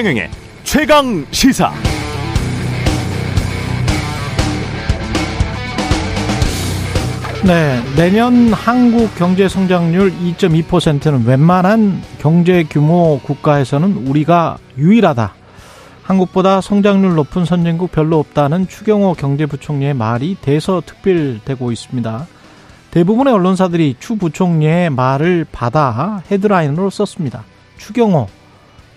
최경영의 최강 시사. 네, 내년 한국 경제 성장률 2.2%는 웬만한 경제 규모 국가에서는 우리가 유일하다. 한국보다 성장률 높은 선진국 별로 없다는 추경호 경제부총리의 말이 대서특필되고 있습니다. 대부분의 언론사들이 추 부총리의 말을 받아 헤드라인으로 썼습니다. 추경호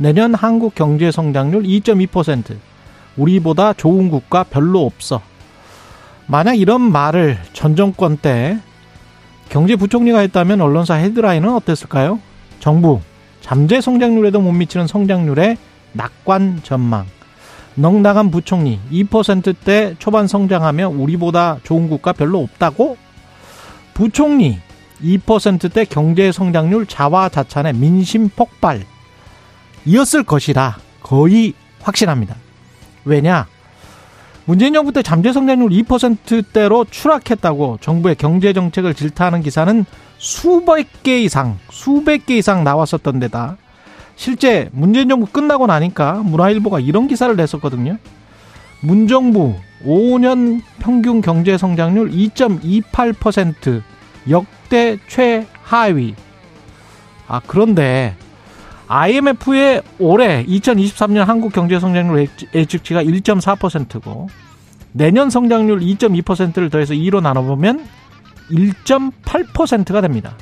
내년 한국 경제 성장률 2.2% 우리보다 좋은 국가 별로 없어. 만약 이런 말을 전 정권 때 경제부총리가 했다면 언론사 헤드라인은 어땠을까요? 정부 잠재 성장률에도 못 미치는 성장률의 낙관 전망. 넉나간 부총리 2%대 초반 성장하며 우리보다 좋은 국가 별로 없다고? 부총리 2%대 경제 성장률 자화자찬의 민심 폭발. 이었을 것이라 거의 확신합니다. 왜냐? 문재인 정부 때 잠재 성장률 2%대로 추락했다고 정부의 경제 정책을 질타하는 기사는 수백 개 이상, 수백 개 이상 나왔었던 데다 실제 문재인 정부 끝나고 나니까 문화일보가 이런 기사를 냈었거든요. 문정부 5년 평균 경제 성장률 2.28% 역대 최하위. 아, 그런데 IMF의 올해 2023년 한국 경제 성장률 예측치가 1.4%고 내년 성장률 2.2%를 더해서 2로 나눠보면 1.8%가 됩니다.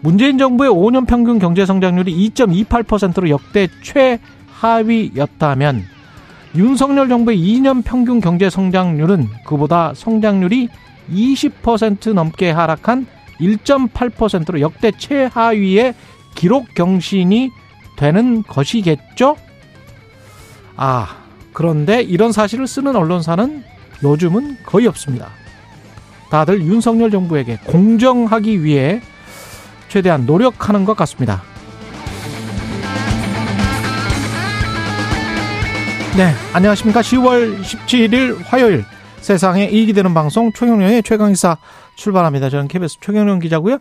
문재인 정부의 5년 평균 경제 성장률이 2.28%로 역대 최하위였다면 윤석열 정부의 2년 평균 경제 성장률은 그보다 성장률이 20% 넘게 하락한 1.8%로 역대 최하위의 기록 경신이 되는 것이겠죠? 아, 그런데 이런 사실을 쓰는 언론사는 요즘은 거의 없습니다. 다들 윤석열 정부에게 공정하기 위해 최대한 노력하는 것 같습니다. 네, 안녕하십니까. 10월 17일 화요일 세상에 이익이 되는 방송 최경련의 최강의사 출발합니다. 저는 KBS 최경련 기자고요.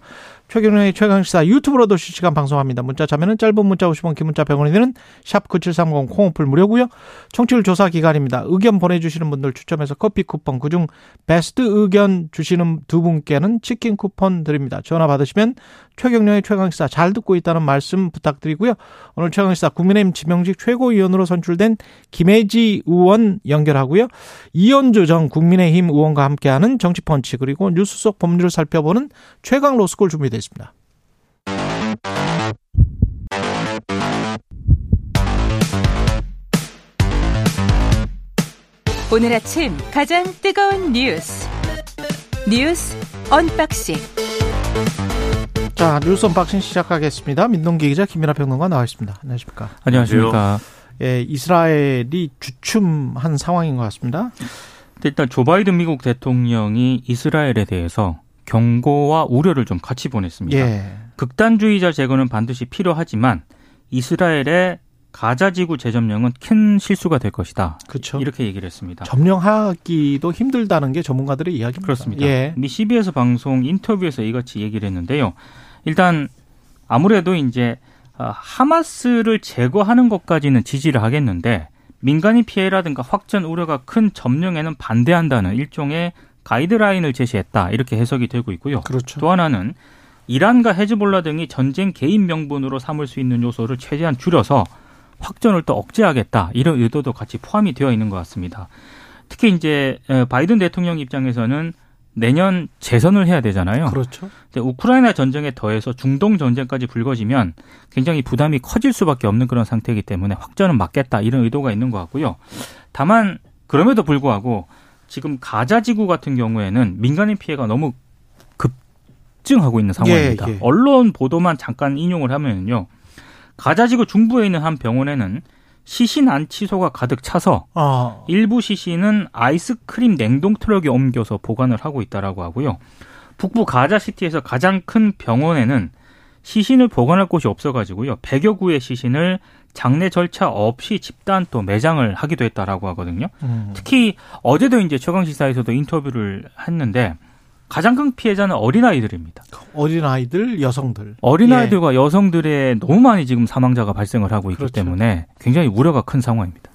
최경련의 최강시사 유튜브로도 실시간 방송합니다. 문자 자면은 짧은 문자 50원, 긴 문자 100원이 되는 샵 9730 콩오플 무료고요. 청취율 조사 기간입니다. 의견 보내주시는 분들 추첨해서 커피 쿠폰 그중 베스트 의견 주시는 두 분께는 치킨 쿠폰 드립니다. 전화 받으시면 최경련의 최강시사 잘 듣고 있다는 말씀 부탁드리고요. 오늘 최강시사 국민의힘 지명직 최고위원으로 선출된 김혜지 의원 연결하고요. 이현주 전 국민의힘 의원과 함께하는 정치펀치 그리고 뉴스 속 법률을 살펴보는 최강 로스쿨 준비 되어 있습니다. 오늘 아침 가장 뜨거운 뉴스 뉴스 언박싱 자 뉴스 unboxing 시작하겠습니다. 민동기 기자 김민아 평론가 나와 있습니다. 안녕하십니까? 안녕하십니까? 예, 이스라엘이 주춤한 상황인 것 같습니다. 일단 조 바이든 미국 대통령이 이스라엘에 대해서 경고와 우려를 좀 같이 보냈습니다. 예. 극단주의자 제거는 반드시 필요하지만 이스라엘의 가자 지구 재점령은 큰 실수가 될 것이다. 그렇죠. 이렇게 얘기를 했습니다. 점령하기도 힘들다는 게 전문가들의 이야기입니다. 그렇습니다. 예. 미 CBS 방송 인터뷰에서 이같이 얘기를 했는데요. 일단 아무래도 이제 아, 하마스를 제거하는 것까지는 지지를 하겠는데 민간인 피해라든가 확전 우려가 큰 점령에는 반대한다는 일종의 가이드라인을 제시했다 이렇게 해석이 되고 있고요. 그렇죠. 또 하나는 이란과 헤즈볼라 등이 전쟁 개인 명분으로 삼을 수 있는 요소를 최대한 줄여서 확전을 또 억제하겠다 이런 의도도 같이 포함이 되어 있는 것 같습니다. 특히 이제 바이든 대통령 입장에서는 내년 재선을 해야 되잖아요. 그렇죠. 근데 우크라이나 전쟁에 더해서 중동 전쟁까지 불거지면 굉장히 부담이 커질 수밖에 없는 그런 상태이기 때문에 확전은 막겠다 이런 의도가 있는 것 같고요. 다만 그럼에도 불구하고 지금 가자 지구 같은 경우에는 민간인 피해가 너무 급증하고 있는 상황입니다. 예, 예. 언론 보도만 잠깐 인용을 하면요. 가자 지구 중부에 있는 한 병원에는 시신 안치소가 가득 차서 아. 일부 시신은 아이스크림 냉동 트럭에 옮겨서 보관을 하고 있다라고 하고요. 북부 가자시티에서 가장 큰 병원에는 시신을 보관할 곳이 없어가지고요. 100여 구의 시신을 장례 절차 없이 집단 또 매장을 하기도 했다라고 하거든요. 음. 특히 어제도 이제 최강 시 사에서도 인터뷰를 했는데 가장 큰 피해자는 어린아이들입니다. 어린아이들, 여성들. 어린아이들과 예. 여성들의 너무 많이 지금 사망자가 발생을 하고 있기 그렇죠. 때문에 굉장히 우려가 큰 상황입니다.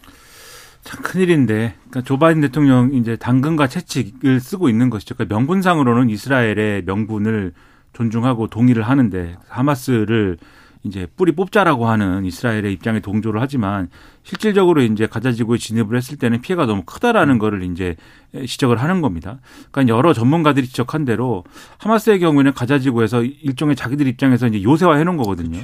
참 큰일인데, 그러니까 조 바이든 대통령 이제 당근과 채찍을 쓰고 있는 것이죠. 그러니까 명분상으로는 이스라엘의 명분을 존중하고 동의를 하는데 하마스를 이제 뿌리 뽑자라고 하는 이스라엘의 입장에 동조를 하지만 실질적으로 이제 가자 지구에 진입을 했을 때는 피해가 너무 크다라는 거를 이제 지적을 하는 겁니다. 그러니까 여러 전문가들이 지적한 대로 하마스의 경우에는 가자 지구에서 일종의 자기들 입장에서 이제 요새화 해놓은 거거든요.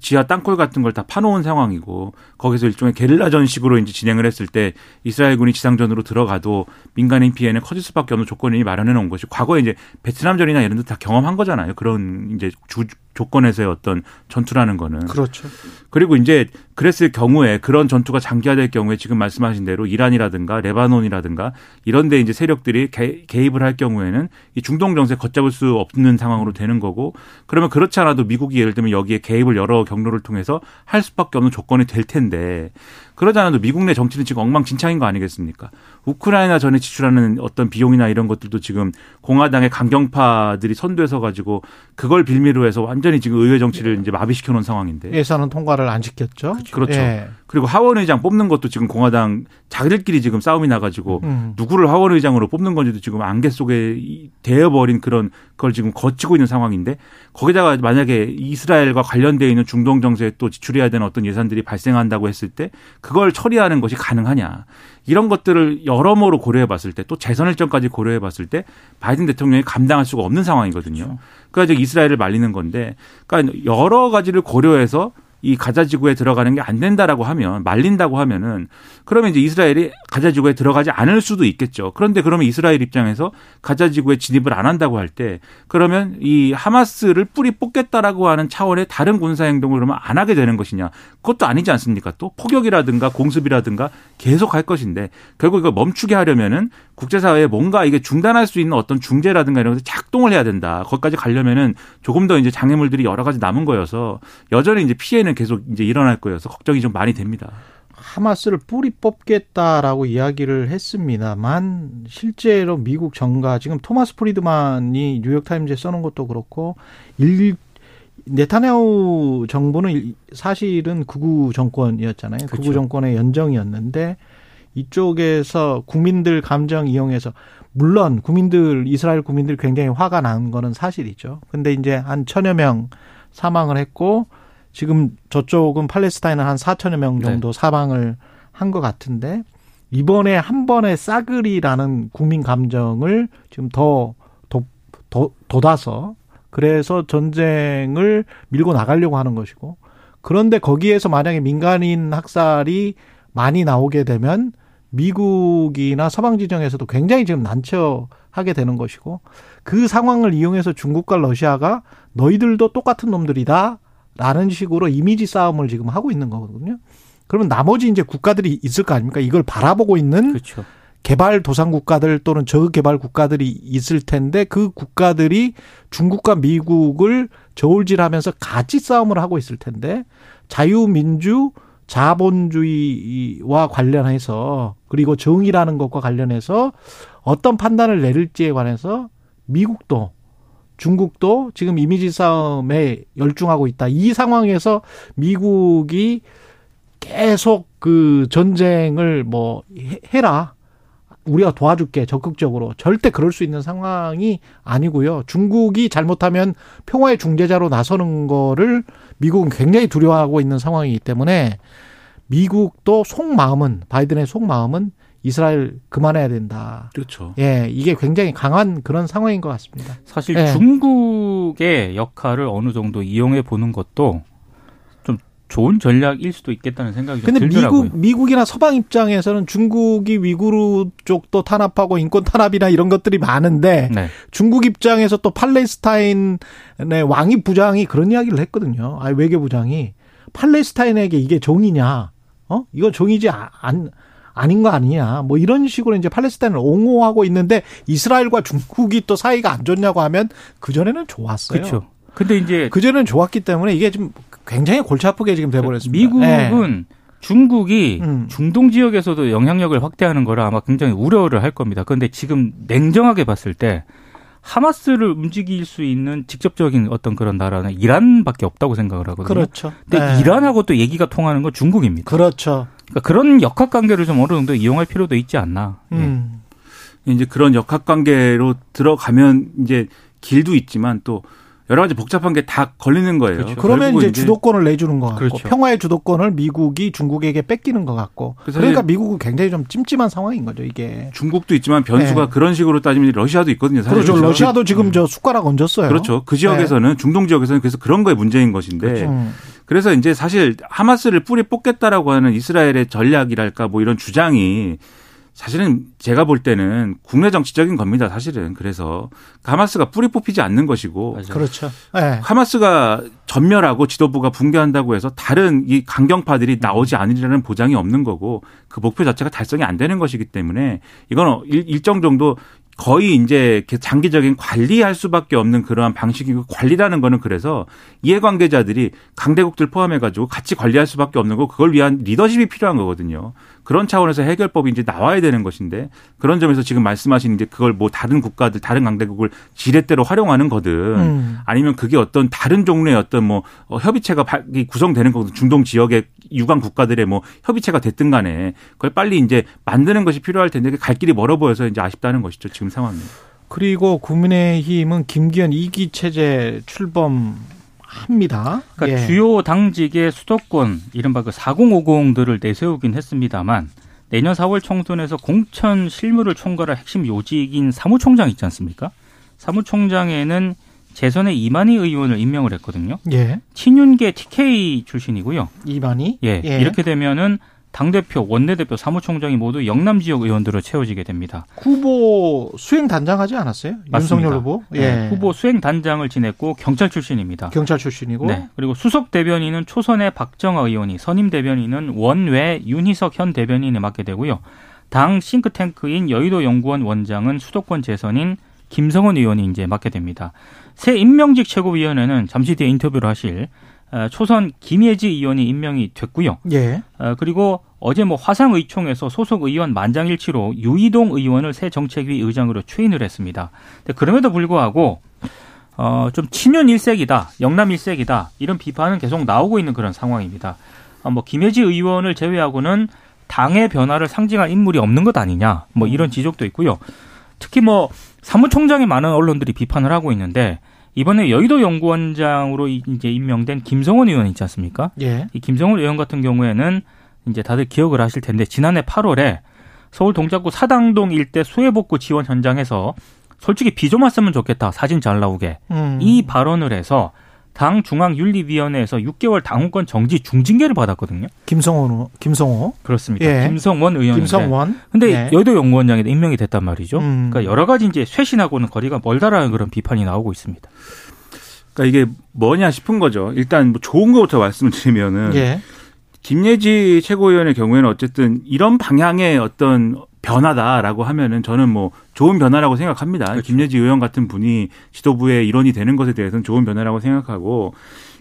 지하 땅굴 같은 걸 다 파놓은 상황이고 거기서 일종의 게릴라전식으로 이제 진행을 했을 때 이스라엘군이 지상전으로 들어가도 민간인 피해는 커질 수밖에 없는 조건이 마련해 놓은 것이 과거에 이제 베트남전이나 이런 데 다 경험한 거잖아요. 그런 이제 주, 조건에서의 어떤 전투라는 거는. 그렇죠. 그리고 이제 그랬을 경우에 그런 전투가 장기화될 경우에 지금 말씀하신 대로 이란이라든가 레바논이라든가 이런 데 이제 세력들이 개, 입을 할 경우에는 이 중동 정세 걷잡을 수 없는 상황으로 되는 거고 그러면 그렇지 않아도 미국이 예를 들면 여기에 개입을 여러 경로를 통해서 할 수밖에 없는 조건이 될 텐데 그러지 않아도 미국 내 정치는 지금 엉망진창인 거 아니겠습니까? 우크라이나 전에 지출하는 어떤 비용이나 이런 것들도 지금 공화당의 강경파들이 선두에서 가지고 그걸 빌미로 해서 완전히 지금 의회 정치를 이제 마비시켜 놓은 상황인데. 예산은 통과를 안 시켰죠. 그렇죠. 예. 그리고 하원 의장 뽑는 것도 지금 공화당 자기들끼리 지금 싸움이 나가지고 음. 누구를 하원 의장으로 뽑는 건지도 지금 안개 속에 되어버린 그런 그걸 지금 거치고 있는 상황인데 거기다가 만약에 이스라엘과 관련되어 있는 중동 정세에 또 지출해야 되는 어떤 예산들이 발생한다고 했을 때 그걸 처리하는 것이 가능하냐 이런 것들을 여러모로 고려해 봤을 때 또 재선 일정까지 고려해 봤을 때 바이든 대통령이 감당할 수가 없는 상황이거든요. 그러니까 이스라엘을 말리는 건데 그러니까 여러 가지를 고려해서 이 가자 지구에 들어가는 게 안 된다라고 하면 말린다고 하면은 그러면 이제 이스라엘이 가자 지구에 들어가지 않을 수도 있겠죠. 그런데 그러면 이스라엘 입장에서 가자 지구에 진입을 안 한다고 할 때 그러면 이 하마스를 뿌리 뽑겠다라고 하는 차원의 다른 군사 행동을 그러면 안 하게 되는 것이냐? 그것도 아니지 않습니까? 또 포격이라든가 공습이라든가 계속 할 것인데 결국 이걸 멈추게 하려면은 국제사회에 뭔가 이게 중단할 수 있는 어떤 중재라든가 이런 것을 작동을 해야 된다. 거기까지 가려면은 조금 더 이제 장애물들이 여러 가지 남은 거여서 여전히 이제 피해는 계속 이제 일어날 거여서 걱정이 좀 많이 됩니다. 하마스를 뿌리 뽑겠다라고 이야기를 했습니다만 실제로 미국 정가 지금 토마스 프리드만이 뉴욕타임즈에 써놓은 것도 그렇고 일 네타냐후 정부는 사실은 극우 정권이었잖아요. 그렇죠. 극우 정권의 연정이었는데 이쪽에서 국민들 감정 이용해서 물론 국민들 이스라엘 국민들 굉장히 화가 난 거는 사실이죠. 근데 이제 한 천여 명 사망을 했고 지금 저쪽은 팔레스타인은 한 4천여 명 정도 네. 사망을 한 것 같은데 이번에 한 번에 싸그리라는 국민 감정을 지금 더 더, 더, 돋아서 그래서 전쟁을 밀고 나가려고 하는 것이고 그런데 거기에서 만약에 민간인 학살이 많이 나오게 되면 미국이나 서방 지정에서도 굉장히 지금 난처하게 되는 것이고 그 상황을 이용해서 중국과 러시아가 너희들도 똑같은 놈들이다 라는 식으로 이미지 싸움을 지금 하고 있는 거거든요. 그러면 나머지 이제 국가들이 있을 거 아닙니까? 이걸 바라보고 있는 그렇죠. 개발 도상 국가들 또는 저개발 국가들이 있을 텐데 그 국가들이 중국과 미국을 저울질하면서 같이 싸움을 하고 있을 텐데 자유민주 자본주의와 관련해서 그리고 정의라는 것과 관련해서 어떤 판단을 내릴지에 관해서 미국도 중국도 지금 이미지 싸움에 열중하고 있다. 이 상황에서 미국이 계속 그 전쟁을 뭐 해라. 우리가 도와줄게 적극적으로 절대 그럴 수 있는 상황이 아니고요. 중국이 잘못하면 평화의 중재자로 나서는 거를 미국은 굉장히 두려워하고 있는 상황이기 때문에 미국도 속마음은 바이든의 속마음은 이스라엘 그만해야 된다. 그렇죠. 예, 이게 굉장히 강한 그런 상황인 것 같습니다. 사실 예. 중국의 역할을 어느 정도 이용해 보는 것도 좋은 전략일 수도 있겠다는 생각이 근데 들더라고요. 미국 미국이나 서방 입장에서는 중국이 위구르 쪽도 탄압하고 인권 탄압이나 이런 것들이 많은데 네. 중국 입장에서 또 팔레스타인의 왕위 부장이 그런 이야기를 했거든요. 아 외교부장이 팔레스타인에게 이게 종이냐? 어? 이거 종이지 안 아닌 거 아니냐. 뭐 이런 식으로 이제 팔레스타인을 옹호하고 있는데 이스라엘과 중국이 또 사이가 안 좋냐고 하면 그전에는 좋았어요. 그렇죠. 근데 이제 그전에는 좋았기 때문에 이게 좀 굉장히 골치 아프게 지금 돼 버렸습니다. 미국은 네. 중국이 음. 중동 지역에서도 영향력을 확대하는 거라 아마 굉장히 우려를 할 겁니다. 그런데 지금 냉정하게 봤을 때 하마스를 움직일 수 있는 직접적인 어떤 그런 나라는 이란밖에 없다고 생각을 하거든요. 그렇죠. 근데 네. 이란하고 또 얘기가 통하는 건 중국입니다. 그렇죠. 그러니까 그런 역학 관계를 좀 어느 정도 이용할 필요도 있지 않나. 예. 음. 이제 그런 역학 관계로 들어가면 이제 길도 있지만 또 여러 가지 복잡한 게 다 걸리는 거예요. 그렇죠. 그러면 결국은 이제 주도권을 내주는 것 같고 그렇죠. 평화의 주도권을 미국이 중국에게 뺏기는 것 같고 그러니까 이제- 미국은 굉장히 좀 찜찜한 상황인 거죠 이게. 중국도 있지만 변수가 네. 그런 식으로 따지면 러시아도 있거든요. 사실. 그렇죠. 그래서 러시아도 지금 저 숟가락 얹었어요. 그렇죠. 그 지역에서는 중동 지역에서는 그래서 그런 거에 문제인 것인데 음. 그래서 이제 사실 하마스를 뿌리 뽑겠다라고 하는 이스라엘의 전략이랄까 뭐 이런 주장이 사실은 제가 볼 때는 국내 정치적인 겁니다. 사실은 그래서 하마스가 뿌리 뽑히지 않는 것이고 맞아요. 그렇죠. 네. 하마스가 전멸하고 지도부가 붕괴한다고 해서 다른 이 강경파들이 나오지 않으리라는 보장이 없는 거고 그 목표 자체가 달성이 안 되는 것이기 때문에 이건 일- 일정 정도 거의 이제 장기적인 관리할 수밖에 없는 그러한 방식이고 관리라는 거는 그래서 이해관계자들이 강대국들 포함해가지고 같이 관리할 수밖에 없는 거 그걸 위한 리더십이 필요한 거거든요. 그런 차원에서 해결법이 이제 나와야 되는 것인데 그런 점에서 지금 말씀하신 이제 그걸 뭐 다른 국가들 다른 강대국을 지렛대로 활용하는 거든 음. 아니면 그게 어떤 다른 종류의 어떤 뭐 어, 협의체가 구성되는 거든 중동 지역의 유관 국가들의 뭐 협의체가 됐든 간에 그걸 빨리 이제 만드는 것이 필요할 텐데 갈 길이 멀어 보여서 이제 아쉽다는 것이죠 지금 상황은. 그리고 국민의힘은 김기현 2기 체제 출범 합니다. 그러니까 예. 주요 당직의 수도권 이른바 그 4050들을 내세우긴 했습니다만 내년 4월 총선에서 공천 실무를 총괄할 핵심 요직인 사무총장 있지 않습니까? 사무총장에는 재선의 이만희 의원을 임명을 했거든요. 예. 친윤계 TK 출신이고요. 이반이 예, 이렇게 되면은 당대표, 원내대표, 사무총장이 모두 영남 지역 의원들로 채워지게 됩니다. 후보 수행 단장하지 않았어요? 맞습니다. 윤석열 후보. 예. 네, 후보 수행 단장을 지냈고 경찰 출신입니다. 경찰 출신이고. 네. 그리고 수석 대변인은 초선의 박정아 의원이, 선임 대변인은 원외 윤희석 현 대변인에 맡게 되고요. 당 싱크탱크인 여의도 연구원 원장은 수도권 재선인 김성원 의원이 이제 맡게 됩니다. 새 임명직 최고위원회는 잠시 뒤에 인터뷰를 하실 어, 초선 김예지 의원이 임명이 됐고요. 예. 어, 그리고 어제 뭐 화상의총에서 소속 의원 만장일치로 유이동 의원을 새 정책위 의장으로 추인을 했습니다. 그럼에도 불구하고 어, 좀 친윤 일색이다, 영남 일색이다 이런 비판은 계속 나오고 있는 그런 상황입니다. 어, 뭐 김혜지 의원을 제외하고는 당의 변화를 상징할 인물이 없는 것 아니냐, 뭐 이런 지적도 있고요. 특히 뭐 사무총장에 많은 언론들이 비판을 하고 있는데 이번에 여의도 연구원장으로 이제 임명된 김성원 의원 있지 않습니까? 예. 이 김성훈 의원 같은 경우에는 이제 다들 기억을 하실 텐데 지난해 8월에 서울 동작구 사당동 일대 수해복구 지원 현장에서 솔직히 비 좀 왔으면 좋겠다 사진 잘 나오게 음. 이 발언을 해서 당 중앙윤리위원회에서 6개월 당원권 정지 중징계를 받았거든요. 김성호 김성호. 그렇습니다. 예. 김성원 의원인데. 김성원. 근데 예. 여의도 연구원장에 임명이 됐단 말이죠. 음. 그러니까 여러 가지 이제 쇄신하고는 거리가 멀다라는 그런 비판이 나오고 있습니다. 그러니까 이게 뭐냐 싶은 거죠. 일단 뭐 좋은 거부터 말씀을 드리면은 예. 김예지 최고위원의 경우에는 어쨌든 이런 방향의 어떤 변화다라고 하면은 저는 뭐 좋은 변화라고 생각합니다. 그렇죠. 김예지 의원 같은 분이 지도부의 일원이 되는 것에 대해서는 좋은 변화라고 생각하고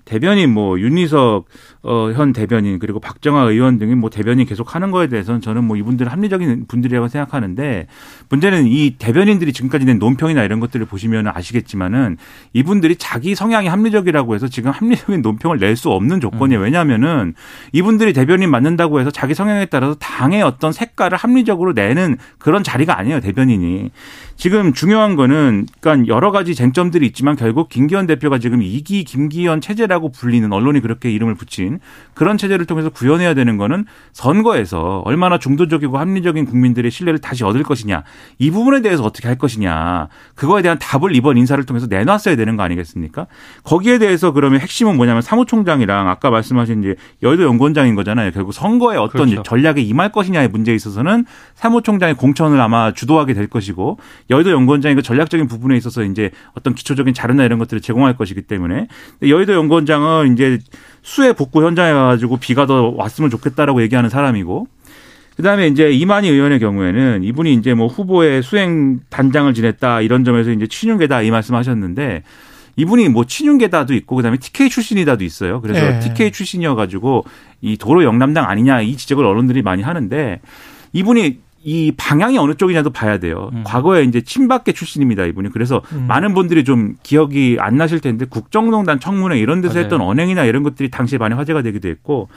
대변인 뭐 윤희석 어, 현 대변인 그리고 박정아 의원 등이 뭐 대변인 계속 하는 거에 대해서는 저는 뭐 이분들은 합리적인 분들이라고 생각하는데 문제는 이 대변인들이 지금까지 낸 논평이나 이런 것들을 보시면 아시겠지만은 이분들이 자기 성향이 합리적이라고 해서 지금 합리적인 논평을 낼 수 없는 조건이에요. 왜냐하면은 이분들이 대변인 맡는다고 해서 자기 성향에 따라서 당의 어떤 색깔을 합리적으로 내는 그런 자리가 아니에요. 대변인이. 지금 중요한 거는 그러니까 여러 가지 쟁점들이 있지만 결국 김기현 대표가 지금 이기 김기현 체제라고 불리는 언론이 그렇게 이름을 붙인 그런 체제를 통해서 구현해야 되는 거는 선거에서 얼마나 중도적이고 합리적인 국민들의 신뢰를 다시 얻을 것이냐 이 부분에 대해서 어떻게 할 것이냐 그거에 대한 답을 이번 인사를 통해서 내놨어야 되는 거 아니겠습니까? 거기에 대해서 그러면 핵심은 뭐냐면 사무총장이랑 아까 말씀하신 이제 여의도 연구원장인 거잖아요. 결국 선거에 어떤 그렇죠. 전략에 임할 것이냐의 문제에 있어서는 사무총장의 공천을 아마 주도하게 될 것이고 여의도 연구원장이 그 전략적인 부분에 있어서 이제 어떤 기초적인 자료나 이런 것들을 제공할 것이기 때문에 여의도 연구원장은 이제 수해 복구 현장에 가가지고 비가 더 왔으면 좋겠다라고 얘기하는 사람이고 그다음에 이제 이만희 의원의 경우에는 이분이 이제 뭐 후보의 수행 단장을 지냈다 이런 점에서 이제 친윤계다 이 말씀하셨는데 이분이 뭐 친윤계다도 있고 그다음에 TK 출신이다도 있어요. 그래서 네. TK 출신이어 가지고 이 도로 영남당 아니냐 이 지적을 언론들이 많이 하는데 이분이 이 방향이 어느 쪽이냐도 봐야 돼요. 음. 과거에 이제 친박계 출신입니다, 이분이. 그래서 음. 많은 분들이 좀 기억이 안 나실 텐데 국정농단 청문회 이런 데서 맞아요. 했던 언행이나 이런 것들이 당시에 많이 화제가 되기도 했고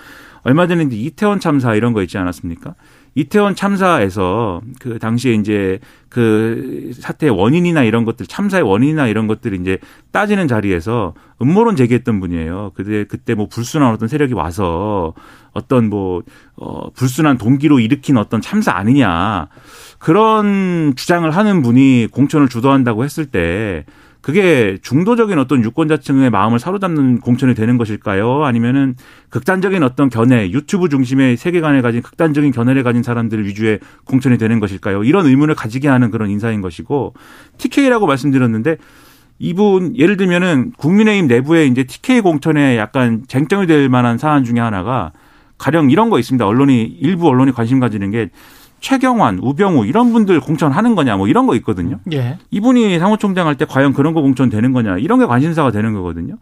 얼마 전에 이제 이태원 참사 이런 거 있지 않았습니까? 이태원 참사에서 그 당시에 이제 그 사태의 원인이나 이런 것들 참사의 원인이나 이런 것들을 이제 따지는 자리에서 음모론 제기했던 분이에요. 그때 그때 뭐 불순한 어떤 세력이 와서 어떤 뭐 어, 불순한 동기로 일으킨 어떤 참사 아니냐 그런 주장을 하는 분이 공천을 주도한다고 했을 때 그게 중도적인 어떤 유권자층의 마음을 사로잡는 공천이 되는 것일까요? 아니면은 극단적인 어떤 견해, 유튜브 중심의 세계관을 가진 극단적인 견해를 가진 사람들 위주의 공천이 되는 것일까요? 이런 의문을 가지게 하는 그런 인사인 것이고 TK라고 말씀드렸는데 이분 예를 들면은 국민의힘 내부에 이제 TK 공천에 약간 쟁점이 될 만한 사안 중에 하나가 가령 이런 거 있습니다. 언론이 일부 언론이 관심 가지는 게 최경환, 우병우 이런 분들 공천하는 거냐 뭐 이런 거 있거든요. 예. 이분이 사무총장 할 때 과연 그런 거 공천 되는 거냐 이런 게 관심사가 되는 거거든요.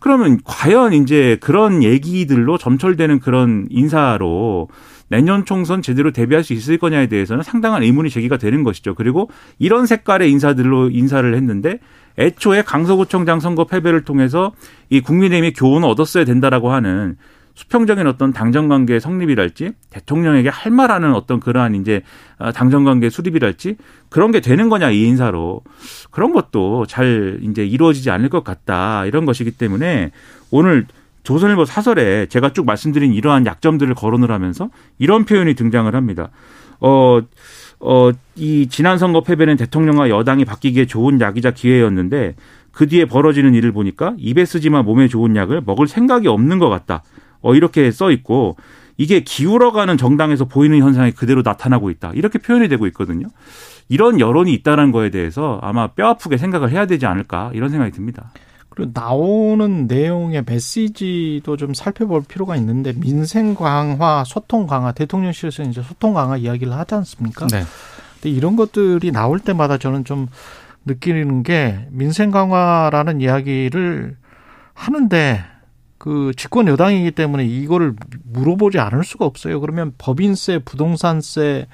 그러면 과연 이제 그런 얘기들로 점철되는 그런 인사로 내년 총선 제대로 대비할 수 있을 거냐에 대해서는 상당한 의문이 제기가 되는 것이죠. 그리고 이런 색깔의 인사들로 인사를 했는데 애초에 강서구청장 선거 패배를 통해서 이 국민의힘이 교훈을 얻었어야 된다라고 하는 수평적인 어떤 당정 관계 성립이랄지 대통령에게 할 말하는 어떤 그러한 이제 어, 당정 관계 수립이랄지 그런 게 되는 거냐 이 인사로 그런 것도 잘 이제 이루어지지 않을 것 같다 이런 것이기 때문에 오늘 조선일보 사설에 제가 쭉 말씀드린 이러한 약점들을 거론을 하면서 이런 표현이 등장을 합니다. 어, 어, 이 지난 선거 패배는 대통령과 여당이 바뀌기에 좋은 약이자 기회였는데 그 뒤에 벌어지는 일을 보니까 입에 쓰지만 몸에 좋은 약을 먹을 생각이 없는 것 같다. 어, 이렇게 써 있고 이게 기울어가는 정당에서 보이는 현상이 그대로 나타나고 있다. 이렇게 표현이 되고 있거든요. 이런 여론이 있다는 거에 대해서 아마 뼈 아프게 생각을 해야 되지 않을까 이런 생각이 듭니다. 그리고 나오는 내용의 메시지도 좀 살펴볼 필요가 있는데 민생 강화, 소통 강화, 대통령실에서 이제 소통 강화 이야기를 하지 않습니까? 네. 근데 이런 것들이 나올 때마다 저는 좀 느끼는 게 민생 강화라는 이야기를 하는데 그 집권 여당이기 때문에 이거를 물어보지 않을 수가 없어요. 그러면 법인세, 부동산세,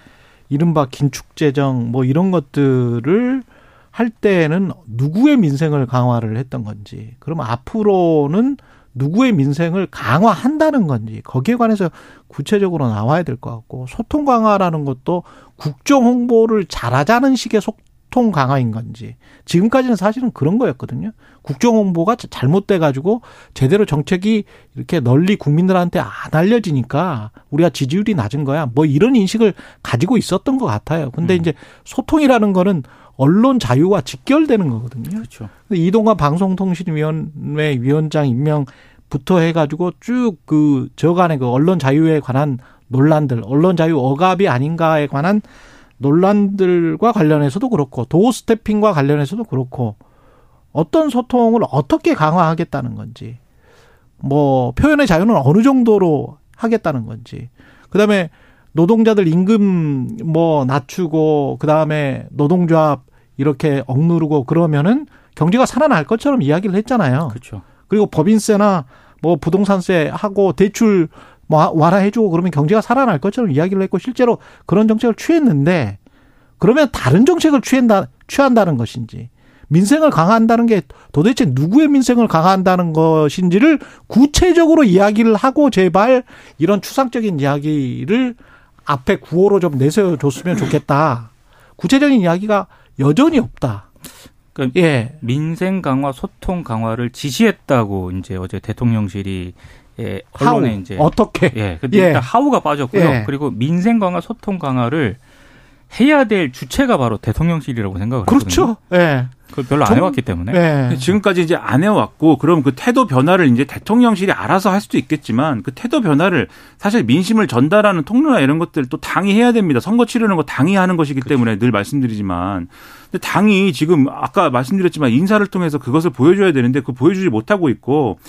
이른바 긴축재정 뭐 이런 것들을 할 때는 누구의 민생을 강화를 했던 건지, 그럼 앞으로는 누구의 민생을 강화한다는 건지 거기에 관해서 구체적으로 나와야 될 것 같고 소통 강화라는 것도 국정 홍보를 잘하자는 식의 소통 강화인 건지 지금까지는 사실은 그런 거였거든요. 국정 홍보가 잘못돼 가지고 제대로 정책이 이렇게 널리 국민들한테 안 알려지니까 우리가 지지율이 낮은 거야. 뭐 이런 인식을 가지고 있었던 것 같아요. 근데 음. 이제 소통이라는 거는 언론 자유와 직결되는 거거든요. 그렇죠. 근데 이동관 방송통신위원회 위원장 임명부터 해가지고 쭉 그 저간의 그 언론 자유에 관한 논란들, 언론 자유 억압이 아닌가에 관한 논란들과 관련해서도 그렇고 도어 스태핑과 관련해서도 그렇고 어떤 소통을 어떻게 강화하겠다는 건지 뭐 표현의 자유는 어느 정도로 하겠다는 건지 그다음에 노동자들 임금 뭐 낮추고 그다음에 노동조합 이렇게 억누르고 그러면은 경제가 살아날 것처럼 이야기를 했잖아요. 그렇죠. 그리고 법인세나 뭐 부동산세 하고 대출 뭐 완화해주고 그러면 경제가 살아날 것처럼 이야기를 했고 실제로 그런 정책을 취했는데 그러면 다른 정책을 취한다 취한다는 것인지 민생을 강화한다는 게 도대체 누구의 민생을 강화한다는 것인지를 구체적으로 이야기를 하고 제발 이런 추상적인 이야기를 앞에 구호로 좀 내세워 줬으면 좋겠다. 구체적인 이야기가 여전히 없다. 그러니까 예. 민생 강화, 소통 강화를 지시했다고 이제 어제 대통령실이 예, 하우 언론에 이제 어떻게? 예, 근데 예. 일단 하우가 빠졌고요. 예. 그리고 민생 강화, 소통 강화를 해야 될 주체가 바로 대통령실이라고 생각을 하거든요. 그렇죠. 예. 그걸 별로 안 좀- 해왔기 때문에. 예. 지금까지 이제 안 해왔고 그럼 그 태도 변화를 이제 대통령실이 알아서 할 수도 있겠지만 그 태도 변화를 사실 민심을 전달하는 통로나 이런 것들 또 당이 해야 됩니다. 선거 치르는 거 당이 하는 것이기 때문에 늘 말씀드리지만 근데 당이 지금 아까 말씀드렸지만 인사를 통해서 그것을 보여줘야 되는데 그 보여주지 못하고 있고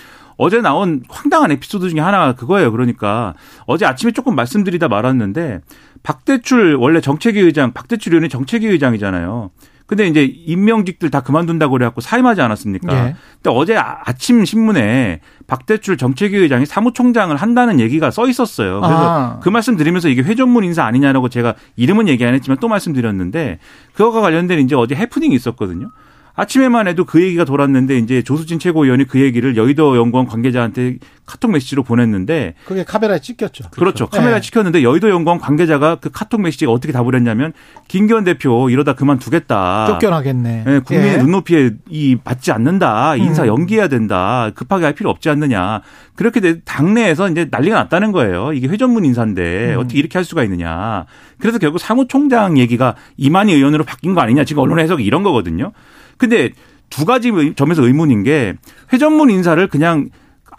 어제 나온 황당한 에피소드 중에 하나가 그거예요. 그러니까 어제 아침에 조금 말씀드리다 말았는데 박대출 원래 정책위 의장 박대출 의원이 정책위 의장이잖아요. 근데 이제 임명직들 다 그만둔다고 그래갖고 사임하지 않았습니까? 예. 근데 어제 아- 아침 신문에 박대출 정책위 의장이 사무총장을 한다는 얘기가 써 있었어요. 그래서 아. 그 말씀 드리면서 이게 회전문 인사 아니냐라고 제가 이름은 얘기 안 했지만 또 말씀드렸는데 그거가 관련된 이제 어제 해프닝이 있었거든요. 아침에만 해도 그 얘기가 돌았는데 이제 조수진 최고위원이 그 얘기를 여의도 연구원 관계자한테 카톡 메시지로 보냈는데 그게 카메라에 찍혔죠. 그렇죠. 카메라 예. 찍혔는데 여의도 연구원 관계자가 그 카톡 메시지가 어떻게 답을 했냐면 김기현 대표 이러다 그만두겠다. 쫓겨나겠네. 예, 국민의 예. 눈높이에 이 맞지 않는다. 인사 음. 연기해야 된다. 급하게 할 필요 없지 않느냐. 그렇게 돼- 당내에서 이제 난리가 났다는 거예요. 이게 회전문 인사인데 음. 어떻게 이렇게 할 수가 있느냐. 그래서 결국 사무총장 얘기가 이만희 의원으로 바뀐 거 아니냐. 지금 언론 해석이 이런 거거든요. 근데 두 가지 의- 점에서 의문인 게 회전문 인사를 그냥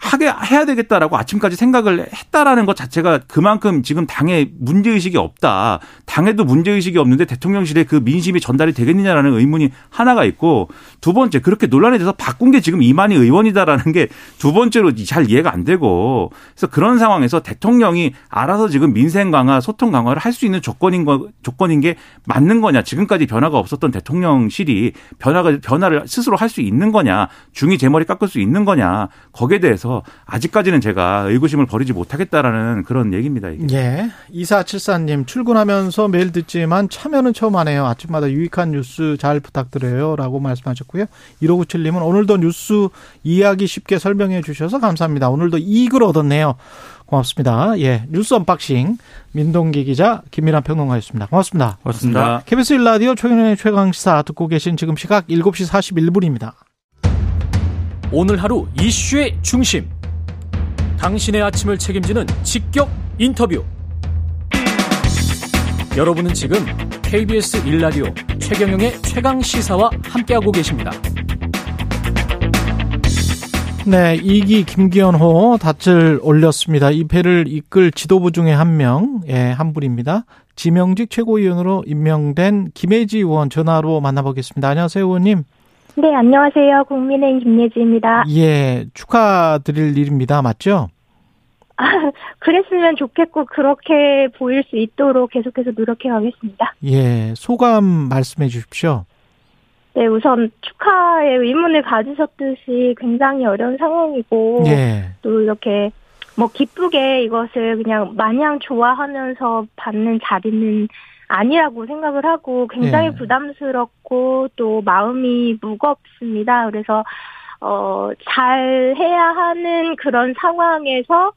하게 해야 되겠다라고 아침까지 생각을 했다라는 것 자체가 그만큼 지금 당에 문제 의식이 없다. 당에도 문제 의식이 없는데 대통령실에 그 민심이 전달이 되겠느냐라는 의문이 하나가 있고 두 번째 그렇게 논란이 돼서 바꾼 게 지금 이만희 의원이다라는 게 두 번째로 잘 이해가 안 되고 그래서 그런 상황에서 대통령이 알아서 지금 민생 강화, 소통 강화를 할 수 있는 조건인 거 조건인 게 맞는 거냐? 지금까지 변화가 없었던 대통령실이 변화가 변화를 스스로 할 수 있는 거냐? 중이 제 머리 깎을 수 있는 거냐? 거기에 대해서 아직까지는 제가 의구심을 버리지 못하겠다라는 그런 얘기입니다. 이게. 예. 2474님, 출근하면서 매일 듣지만 참여는 처음 하네요. 아침마다 유익한 뉴스 잘 부탁드려요. 라고 말씀하셨고요. 1597님은 오늘도 뉴스 이야기 쉽게 설명해 주셔서 감사합니다. 오늘도 이익을 얻었네요. 고맙습니다. 예. 뉴스 unboxing. 민동기 기자, 김민환 평론가였습니다. 고맙습니다. 그렇습니다. KBS 1라디오 최근의 최강시사 듣고 계신 지금 시각 7시 41분입니다. 오늘 하루 이슈의 중심. 당신의 아침을 책임지는 직격 인터뷰. 여러분은 지금 KBS 1라디오 최경영의 최강 시사와 함께하고 계십니다. 네, 이기 김기현호 닻을 올렸습니다. 이 배를 이끌 지도부 중에 한 명, 예, 한 분입니다. 지명직 최고위원으로 임명된 김혜지 의원 전화로 만나보겠습니다. 안녕하세요, 의원님. 네, 안녕하세요. 국민의힘 김예지입니다. 예, 축하드릴 일입니다. 맞죠? 아, 그랬으면 좋겠고 그렇게 보일 수 있도록 계속해서 노력해 가겠습니다. 예, 소감 말씀해 주십시오. 네, 우선 축하의 의문을 가지셨듯이 굉장히 어려운 상황이고 예, 또 이렇게 뭐 기쁘게 이것을 그냥 마냥 좋아하면서 받는 자리는 아니라고 생각을 하고 굉장히 예. 부담스럽고 또 마음이 무겁습니다. 그래서 어, 잘 해야 하는 그런 상황에서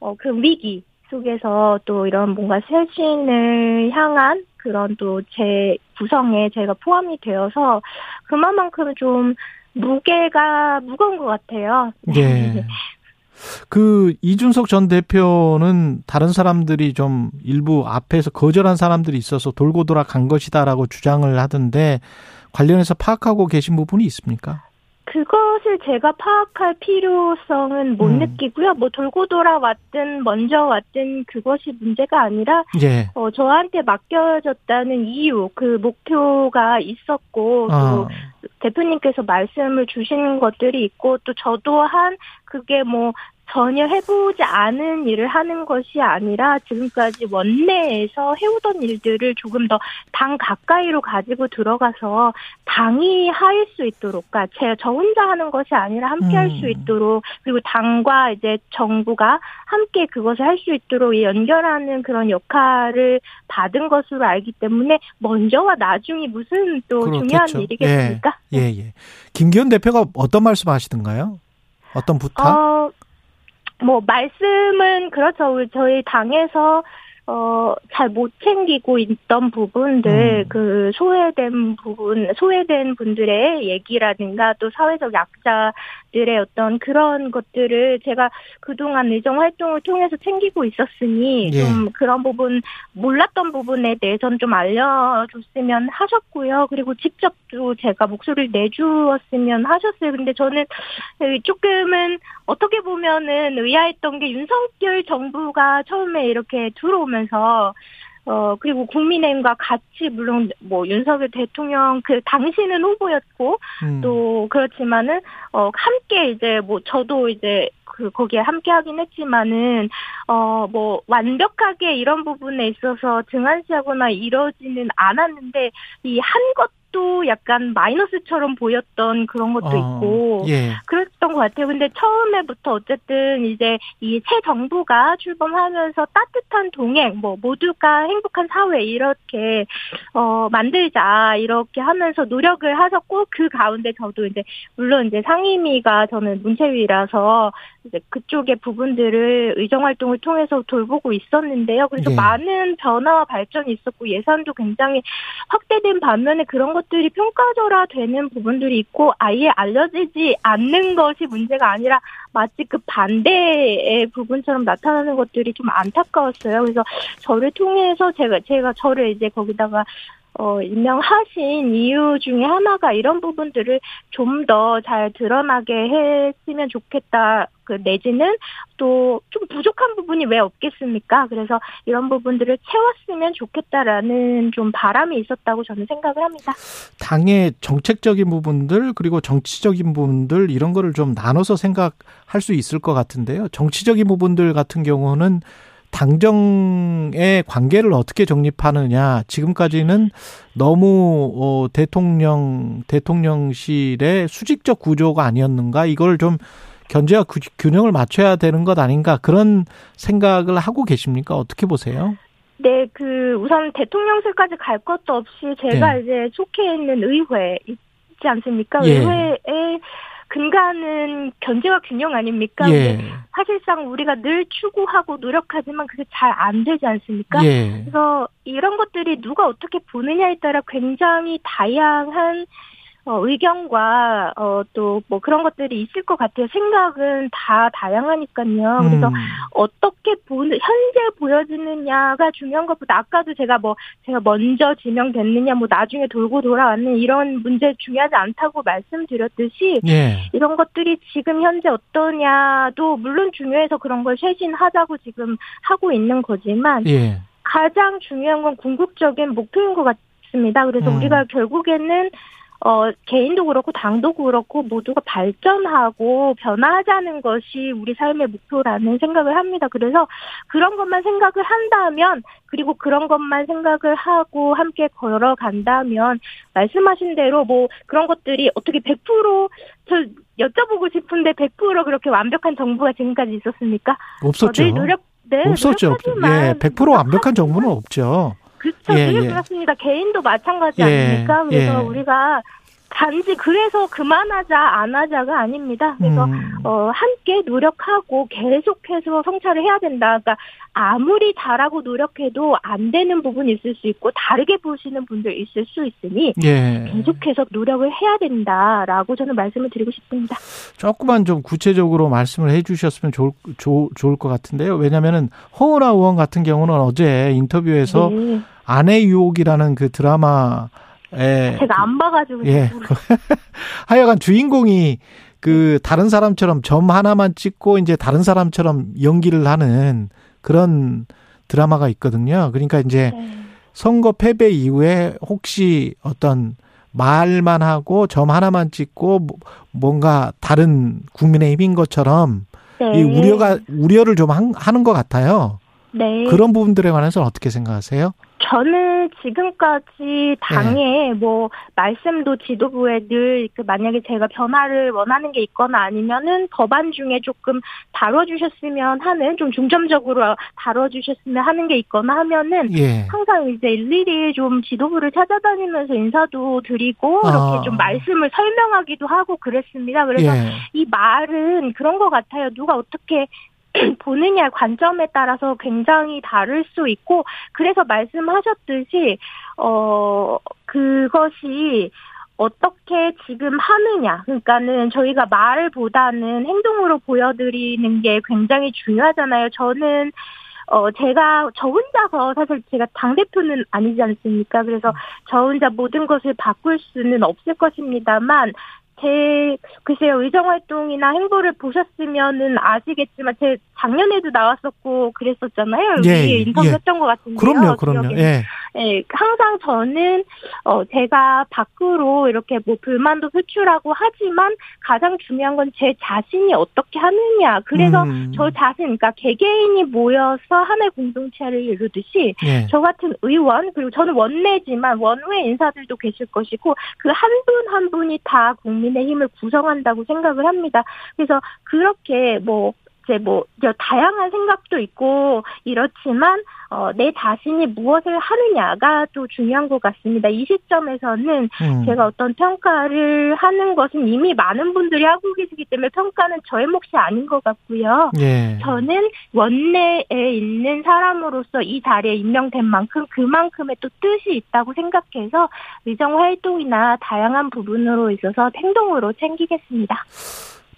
어, 그 위기 속에서 또 이런 뭔가 쇄신을 향한 그런 또 제 구성에 제가 포함이 되어서 그만큼 좀 무게가 무거운 것 같아요. 예. 그 이준석 전 대표는 다른 사람들이 좀 일부 앞에서 거절한 사람들이 있어서 돌고 돌아 간 것이다라고 주장을 하던데 관련해서 파악하고 계신 부분이 있습니까? 그것을 제가 파악할 필요성은 못 음. 느끼고요. 뭐 돌고 돌아 왔든 먼저 왔든 그것이 문제가 아니라 예. 어, 저한테 맡겨졌다는 이유, 그 목표가 있었고 또 아, 대표님께서 말씀을 주시는 것들이 있고 또저 또한 그게 뭐 전혀 해보지 않은 일을 하는 것이 아니라 지금까지 원내에서 해오던 일들을 조금 더 당 가까이로 가지고 들어가서 당이 할 수 있도록, 그러니까 제, 저 혼자 하는 것이 아니라 함께 할수 음. 있도록, 그리고 당과 이제 정부가 함께 그것을 할 수 있도록 이 연결하는 그런 역할을 받은 것으로 알기 때문에 먼저와 나중이 무슨 또 중요한 그렇겠죠. 일이겠습니까? 예, 예. 김기현 대표가 어떤 말씀 하시던가요? 어떤 부탁? 어, 뭐, 말씀은, 그렇죠. 저희 당에서, 어, 잘 못 챙기고 있던 부분들, 음. 그, 소외된 부분, 소외된 분들의 얘기라든가 또 사회적 약자들의 어떤 그런 것들을 제가 그동안 의정 활동을 통해서 챙기고 있었으니, 예. 좀 그런 부분, 몰랐던 부분에 대해서는 좀 알려줬으면 하셨고요. 그리고 직접 또 제가 목소리를 내주었으면 하셨어요. 근데 저는 조금은 어떻게 보면은 의아했던 게 윤석열 정부가 처음에 이렇게 들어오면 서 어 그리고 국민의힘과 같이 물론 뭐 윤석열 대통령 그 당시는 후보였고 음. 또 그렇지만은 어 함께 이제 뭐 저도 이제 그 거기에 함께 하긴 했지만은 어 뭐 완벽하게 이런 부분에 있어서 등한시하거나 이러지는 않았는데 이 한 것 그것도 약간 마이너스처럼 보였던 그런 것도 어, 있고 예. 그랬던 것 같아요. 근데 처음에부터 어쨌든 이제 이 새 정부가 출범하면서 따뜻한 동행, 뭐 모두가 행복한 사회 이렇게 어 만들자 이렇게 하면서 노력을 하셨고 그 가운데 저도 이제 물론 이제 상임위가 저는 문체위라서 이제 그쪽의 부분들을 의정 활동을 통해서 돌보고 있었는데요. 그래서 예. 많은 변화와 발전이 있었고 예산도 굉장히 확대된 반면에 그런 것들이 평가절하 되는 부분들이 있고 아예 알려지지 않는 것이 문제가 아니라 마치 그 반대의 부분처럼 나타나는 것들이 좀 안타까웠어요. 그래서 저를 통해서 제가 제가 저를 이제 거기다가 어, 임명하신 이유 중에 하나가 이런 부분들을 좀 더 잘 드러나게 했으면 좋겠다. 그 내지는 또 좀 부족한 부분이 왜 없겠습니까? 그래서 이런 부분들을 채웠으면 좋겠다라는 좀 바람이 있었다고 저는 생각을 합니다. 당의 정책적인 부분들 그리고 정치적인 부분들 이런 거를 좀 나눠서 생각할 수 있을 것 같은데요. 정치적인 부분들 같은 경우는 당정의 관계를 어떻게 정립하느냐. 지금까지는 너무 어 대통령 대통령실의 수직적 구조가 아니었는가 이걸 좀 견제와 구- 균형을 맞춰야 되는 것 아닌가 그런 생각을 하고 계십니까? 어떻게 보세요? 네, 그 우선 대통령실까지 갈 것도 없이 제가 네. 이제 속해 있는 의회 있지 않습니까? 예. 의회의 근간은 견제와 균형 아닙니까? 예. 사실상 우리가 늘 추구하고 노력하지만 그게 잘 안 되지 않습니까? 예. 그래서 이런 것들이 누가 어떻게 보느냐에 따라 굉장히 다양한 어, 의견과 어, 또 뭐 그런 것들이 있을 것 같아요. 생각은 다 다양하니까요. 그래서 음. 어떻게 보는 현재 보여지느냐가 중요한 것보다 아까도 제가 뭐 제가 먼저 지명됐느냐 뭐 나중에 돌고 돌아왔는 이런 문제 중요하지 않다고 말씀드렸듯이 예. 이런 것들이 지금 현재 어떠냐도 물론 중요해서 그런 걸 쇄신하자고 지금 하고 있는 거지만 예. 가장 중요한 건 궁극적인 목표인 것 같습니다. 그래서 음. 우리가 결국에는 어, 개인도 그렇고 당도 그렇고 모두가 발전하고 변화하자는 것이 우리 삶의 목표라는 생각을 합니다. 그래서 그런 것만 생각을 한다면 그리고 그런 것만 생각을 하고 함께 걸어간다면 말씀하신 대로 뭐 그런 것들이 어떻게 100%저 여쭤보고 싶은데 100% 그렇게 완벽한 정부가 지금까지 있었습니까? 없었죠. 어, 늘 노력 네, 없었죠. 예, 100% 완벽한 정부는 없죠. 그렇죠. 예, 늘 예. 그렇습니다. 개인도 마찬가지 예, 아닙니까? 그래서 예. 우리가 단지 그래서 그만하자 안 하자가 아닙니다. 그래서 음. 어, 함께 노력하고 계속해서 성찰을 해야 된다. 그러니까 아무리 잘하고 노력해도 안 되는 부분이 있을 수 있고 다르게 보시는 분들 있을 수 있으니 예. 계속해서 노력을 해야 된다라고 저는 말씀을 드리고 싶습니다. 조금만 좀 구체적으로 말씀을 해 주셨으면 좋을, 좋, 좋을 것 같은데요. 왜냐면은 허은하 의원 같은 경우는 어제 인터뷰에서 네. 아내 유혹이라는 그 드라마 에 제가 안 봐가지고 예. 하여간 주인공이 그 다른 사람처럼 점 하나만 찍고 이제 다른 사람처럼 연기를 하는 그런 드라마가 있거든요. 그러니까 이제 네. 선거 패배 이후에 혹시 어떤 말만 하고 점 하나만 찍고 뭐- 뭔가 다른 국민의힘인 것처럼 네. 이 우려가 우려를 좀 한- 하는 것 같아요. 네. 그런 부분들에 관해서는 어떻게 생각하세요? 저는 지금까지 당에 뭐 말씀도 지도부에 늘 그 만약에 제가 변화를 원하는 게 있거나 아니면은 법안 중에 조금 다뤄주셨으면 하는 좀 중점적으로 다뤄주셨으면 하는 게 있거나 하면은 예. 항상 이제 일일이 좀 지도부를 찾아다니면서 인사도 드리고 아. 이렇게 좀 말씀을 설명하기도 하고 그랬습니다. 그래서 예. 이 말은 그런 것 같아요. 누가 어떻게 보느냐 관점에 따라서 굉장히 다를 수 있고 그래서 말씀하셨듯이 어 그것이 어떻게 지금 하느냐 그러니까는 저희가 말보다는 행동으로 보여드리는 게 굉장히 중요하잖아요. 저는 어 제가 저 혼자서 사실 제가 당 대표는 아니지 않습니까? 그래서 저 혼자 모든 것을 바꿀 수는 없을 것입니다만 제 글쎄요 의정 활동이나 행보를 보셨으면은 아시겠지만 제 작년에도 나왔었고 그랬었잖아요. 예, 예, 인터뷰했던 예. 것 같은데요. 그럼요, 그럼요. 예. 예, 항상 저는 어 제가 밖으로 이렇게 뭐 불만도 표출하고 하지만 가장 중요한 건 제 자신이 어떻게 하느냐. 그래서 음. 저 자신, 그러니까 개개인이 모여서 하나의 공동체를 이루듯이 예. 저 같은 의원 그리고 저는 원내지만 원외 인사들도 계실 것이고 그 한 분한 분이 다 국민의 힘을 구성한다고 생각을 합니다. 그래서 그렇게 뭐 이제 뭐 다양한 생각도 있고 이렇지만 어, 내 자신이 무엇을 하느냐가 또 중요한 것 같습니다. 이 시점에서는 음. 제가 어떤 평가를 하는 것은 이미 많은 분들이 하고 계시기 때문에 평가는 저의 몫이 아닌 것 같고요. 예. 저는 원내에 있는 사람으로서 이 자리에 임명된 만큼 그만큼의 또 뜻이 있다고 생각해서 의정 활동이나 다양한 부분으로 있어서 행동으로 챙기겠습니다.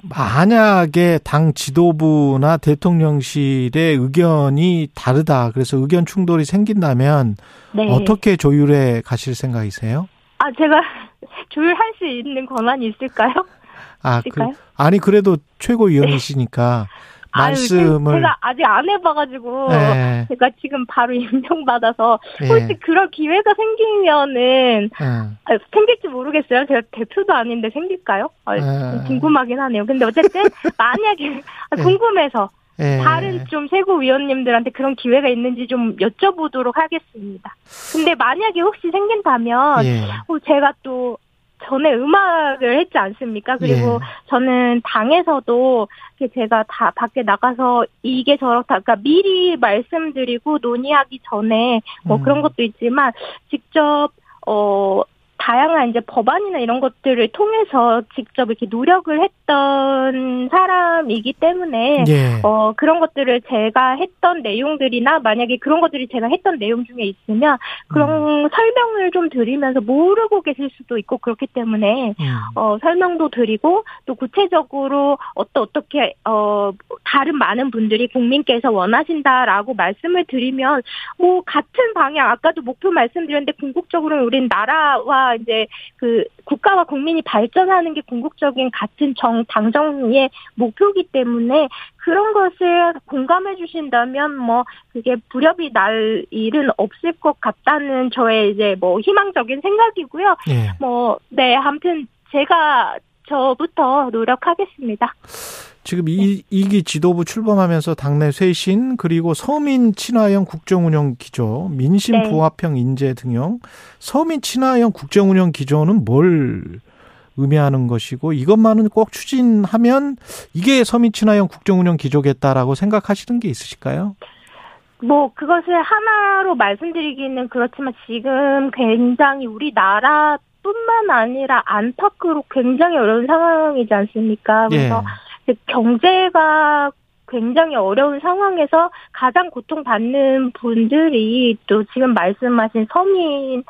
만약에 당 지도부나 대통령실의 의견이 다르다. 그래서 의견 충돌이 생긴다면 네. 어떻게 조율해 가실 생각이세요? 아, 제가 조율할 수 있는 권한이 있을까요? 아, 그, 있을까요? 아니 그래도 최고위원이시니까 말씀을 제가 아직 안 해봐가지고 예, 제가 지금 바로 임명받아서 예, 혹시 그런 기회가 생기면은 예. 아, 생길지 모르겠어요. 제가 대표도 아닌데 생길까요? 아, 예. 궁금하긴 하네요. 근데 어쨌든 만약에. 궁금해서 예. 다른 좀 최고위원님들한테 그런 기회가 있는지 좀 여쭤보도록 하겠습니다. 근데 만약에 혹시 생긴다면 예. 어, 제가 또 전에 음악을 했지 않습니까? 그리고 예. 저는 당에서도 제가 다 밖에 나가서 이게 저렇다, 그러니까 미리 말씀드리고 논의하기 전에 뭐 음. 그런 것도 있지만 직접 어 다양한 이제 법안이나 이런 것들을 통해서 직접 이렇게 노력을 했던 사람이기 때문에 예. 어, 그런 것들을 제가 했던 내용들이나 만약에 그런 것들이 제가 했던 내용 중에 있으면 그런 설명을 좀 드리면서 모르고 계실 수도 있고 그렇기 때문에 음. 어, 설명도 드리고 또 구체적으로 어떠, 어떻게 어, 다른 많은 분들이 국민께서 원하신다라고 말씀을 드리면 뭐 같은 방향 아까도 목표 말씀드렸는데 궁극적으로 우린 나라와 이제 그 국가와 국민이 발전하는 게 궁극적인 같은 정 당정의 목표이기 때문에 그런 것을 공감해 주신다면 뭐 그게 불협이 날 일은 없을 것 같다는 저의 이제 뭐 희망적인 생각이고요. 예. 뭐 네, 아무튼 제가 저부터 노력하겠습니다. 지금 이, 이기 지도부 출범하면서 당내 쇄신 그리고 서민 친화형 국정운영 기조, 민심 네. 부합형 인재 등용, 서민 친화형 국정운영 기조는 뭘 의미하는 것이고 이것만은 꼭 추진하면 이게 서민 친화형 국정운영 기조겠다라고 생각하시는 게 있으실까요? 뭐 그것을 하나로 말씀드리기는 그렇지만 지금 굉장히 우리나라 뿐만 아니라 안팎으로 굉장히 어려운 상황이지 않습니까? 그래서 예. 경제가 굉장히 어려운 상황에서 가장 고통받는 분들이 또 지금 말씀하신 서민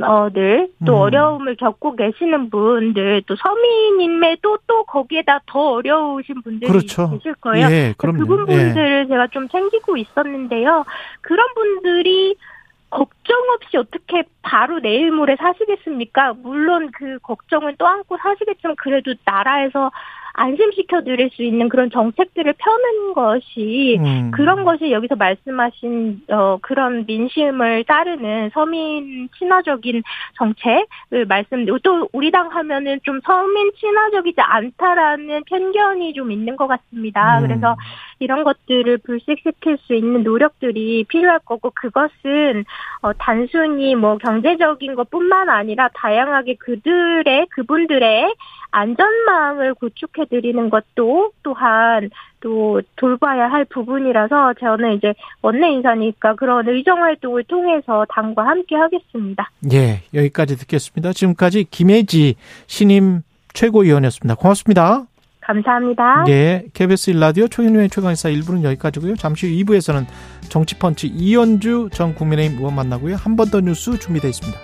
어들 또 음. 어려움을 겪고 계시는 분들 또 서민임에도 또 거기에다 더 어려우신 분들이 그렇죠. 계실 거예요. 예, 그럼요. 그분 분들을 제가 좀 챙기고 있었는데요. 그런 분들이 걱정 없이 어떻게 바로 내일 모레 사시겠습니까? 물론 그 걱정은 또 안고 사시겠지만 그래도 나라에서 안심시켜 드릴 수 있는 그런 정책들을 펴는 것이 음. 그런 것이 여기서 말씀하신 어 그런 민심을 따르는 서민 친화적인 정책을 말씀 또 우리 당 하면은 좀 서민 친화적이지 않다라는 편견이 좀 있는 것 같습니다. 음. 그래서 이런 것들을 불식시킬 수 있는 노력들이 필요할 거고 그것은 어 단순히 뭐 경제적인 것뿐만 아니라 다양하게 그들의 그분들의 안전망을 구축해 드리는 것도 또한 또 돌봐야 할 부분이라서 저는 이제 원내 인사니까 그런 의정 활동을 통해서 당과 함께 하겠습니다. 예, 여기까지 듣겠습니다. 지금까지 김혜지 신임 최고위원이었습니다. 고맙습니다. 감사합니다. 예, KBS 일라디오 최경련의 최강의사 1부는 여기까지고요. 잠시 후 2부에서는 정치펀치 이현주 전 국민의힘 의원 만나고요. 한 번 더 뉴스 준비되어 있습니다.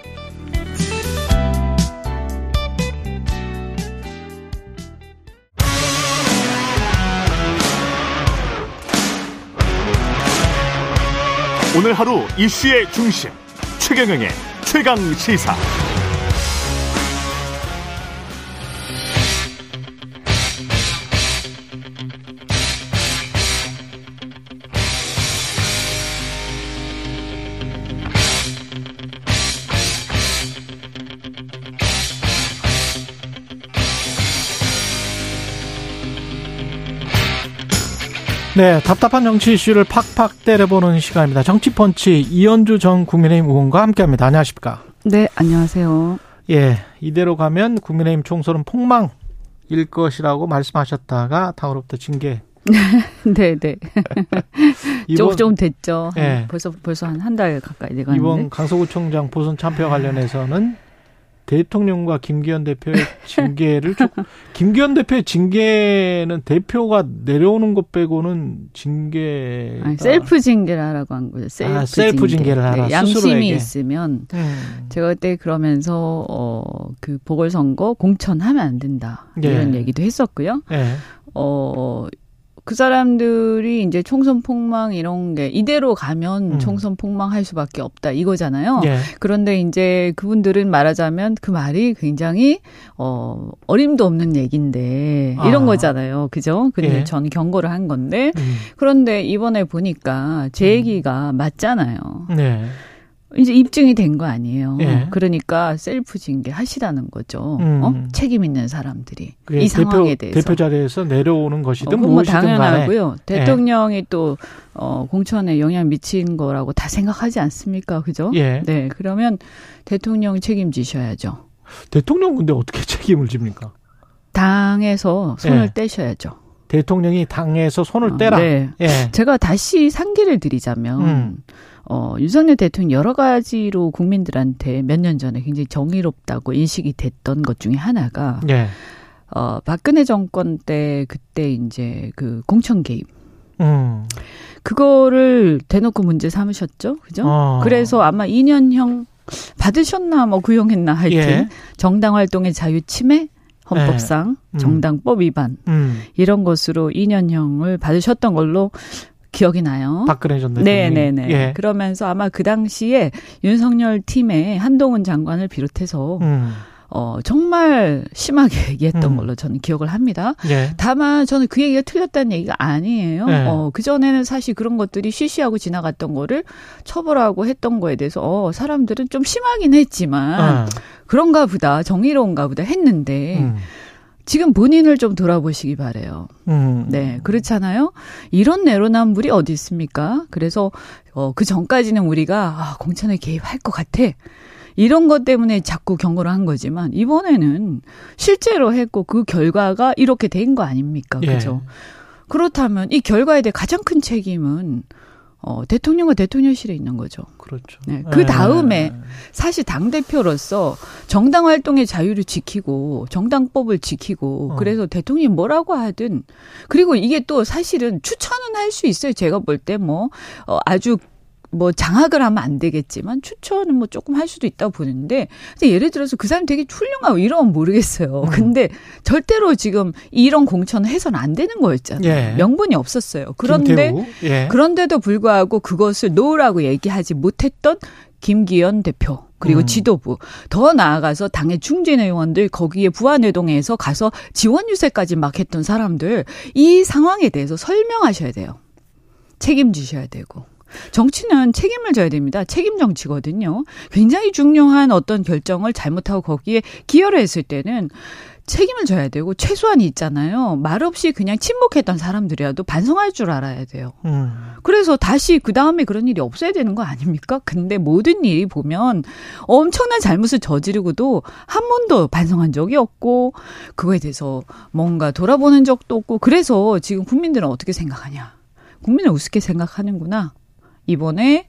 오늘 하루 이슈의 중심 최경영의 최강 시사 네, 답답한 정치 이슈를 팍팍 때려보는 시간입니다. 정치펀치 이현주 전 국민의힘 의원과 함께합니다. 안녕하십니까? 네, 안녕하세요. 예, 이대로 가면 국민의힘 총선은 폭망일 것이라고 말씀하셨다가 다음으로부터 징계. 네, 네. 이번, 좀 됐죠. 예. 벌써 벌써 한 한 달 가까이 돼가는데. 이번 강서구청장 보선 참패 관련해서는 대통령과 김기현 대표의 징계를 좀 김기현 대표의 징계는 대표가 내려오는 것 빼고는 징계 아니, 셀프 징계를 하라고 한 거죠. 셀프, 아, 셀프 징계. 징계를 하라, 네, 양심이 스스로에게. 있으면 음. 제가 그때 그러면서 어그 보궐선거 공천하면 안 된다 예. 이런 얘기도 했었고요. 예. 어. 그 사람들이 이제 총선 폭망 이런 게 이대로 가면 음. 총선 폭망할 수밖에 없다 이거잖아요. 예. 그런데 이제 그분들은 말하자면 그 말이 굉장히 어 어림도 없는 얘기인데 이런 아. 거잖아요. 그죠? 근데 예. 저는 경고를 한 건데 음. 그런데 이번에 보니까 제 얘기가 맞잖아요. 네. 이제 입증이 된 거 아니에요. 예. 그러니까 셀프 징계 하시라는 거죠. 음. 어? 책임 있는 사람들이 이 상황에 대표, 대해서. 대표 자리에서 내려오는 어, 것이든 그건 뭐 당연하고요. 대통령이 또 어, 공천에 영향 미친 거라고 다 생각하지 않습니까? 그죠? 예. 네, 그러면 대통령이 책임지셔야죠. 대통령 근데 어떻게 책임을 집니까? 당에서 손을 예. 떼셔야죠. 대통령이 당에서 손을 어, 떼라. 네. 예. 제가 다시 상기를 드리자면 음. 어, 윤석열 대통령 여러 가지로 국민들한테 몇 년 전에 굉장히 정의롭다고 인식이 됐던 것 중에 하나가 예. 어, 박근혜 정권 때 그때 이제 그 공천 개입 음. 그거를 대놓고 문제 삼으셨죠, 그죠? 어. 그래서 아마 2년형 받으셨나 뭐 구형했나 하여튼 예. 정당 활동의 자유 침해 헌법상 음. 정당법 위반 음. 이런 것으로 2년형을 받으셨던 걸로 기억이 나요. 박근혜 전 대통령. 네네네. 예. 그러면서 아마 그 당시에 윤석열 팀의 한동훈 장관을 비롯해서 음. 어 정말 심하게 얘기했던 음. 걸로 저는 기억을 합니다. 예. 다만 저는 그 얘기가 틀렸다는 얘기가 아니에요. 네. 어, 그전에는 사실 그런 것들이 쉬쉬하고 지나갔던 거를 처벌하고 했던 거에 대해서 어, 사람들은 좀 심하긴 했지만 어. 그런가 보다 정의로운가 보다 했는데 음. 지금 본인을 좀 돌아보시기 바래요. 음. 네, 그렇잖아요. 이런 내로남불이 어디 있습니까? 그래서 어, 그 전까지는 우리가 아, 공천에 개입할 것 같아. 이런 것 때문에 자꾸 경고를 한 거지만 이번에는 실제로 했고 그 결과가 이렇게 된 거 아닙니까? 예. 그죠? 그렇다면 이 결과에 대해 가장 큰 책임은 어, 대통령과 대통령실에 있는 거죠. 그렇죠. 네, 그 예. 다음에 사실 당 대표로서 정당 활동의 자유를 지키고 정당법을 지키고 어. 그래서 대통령이 뭐라고 하든 그리고 이게 또 사실은 추천은 할 수 있어요. 제가 볼 때 뭐 어, 아주 뭐 장악을 하면 안 되겠지만 추천은 뭐 조금 할 수도 있다고 보는데 근데 예를 들어서 그 사람 되게 훌륭하고 이러면 모르겠어요. 음. 근데 절대로 지금 이런 공천을 해서는 안 되는 거였잖아요. 예. 명분이 없었어요. 그런데. 예. 그런데도 불구하고 그것을 노라고 얘기하지 못했던 김기현 대표 그리고 음. 지도부 더 나아가서 당의 중진 의원들 거기에 부안회동에서 가서 지원 유세까지 막 했던 사람들 이 상황에 대해서 설명하셔야 돼요. 책임지셔야 되고. 정치는 책임을 져야 됩니다. 책임 정치거든요. 굉장히 중요한 어떤 결정을 잘못하고 거기에 기여를 했을 때는 책임을 져야 되고 최소한 있잖아요. 말없이 그냥 침묵했던 사람들이라도 반성할 줄 알아야 돼요. 음. 그래서 다시 그 다음에 그런 일이 없어야 되는 거 아닙니까? 근데 모든 일이 보면 엄청난 잘못을 저지르고도 한 번도 반성한 적이 없고 그거에 대해서 뭔가 돌아보는 적도 없고 그래서 지금 국민들은 어떻게 생각하냐? 국민을 우습게 생각하는구나. 이번에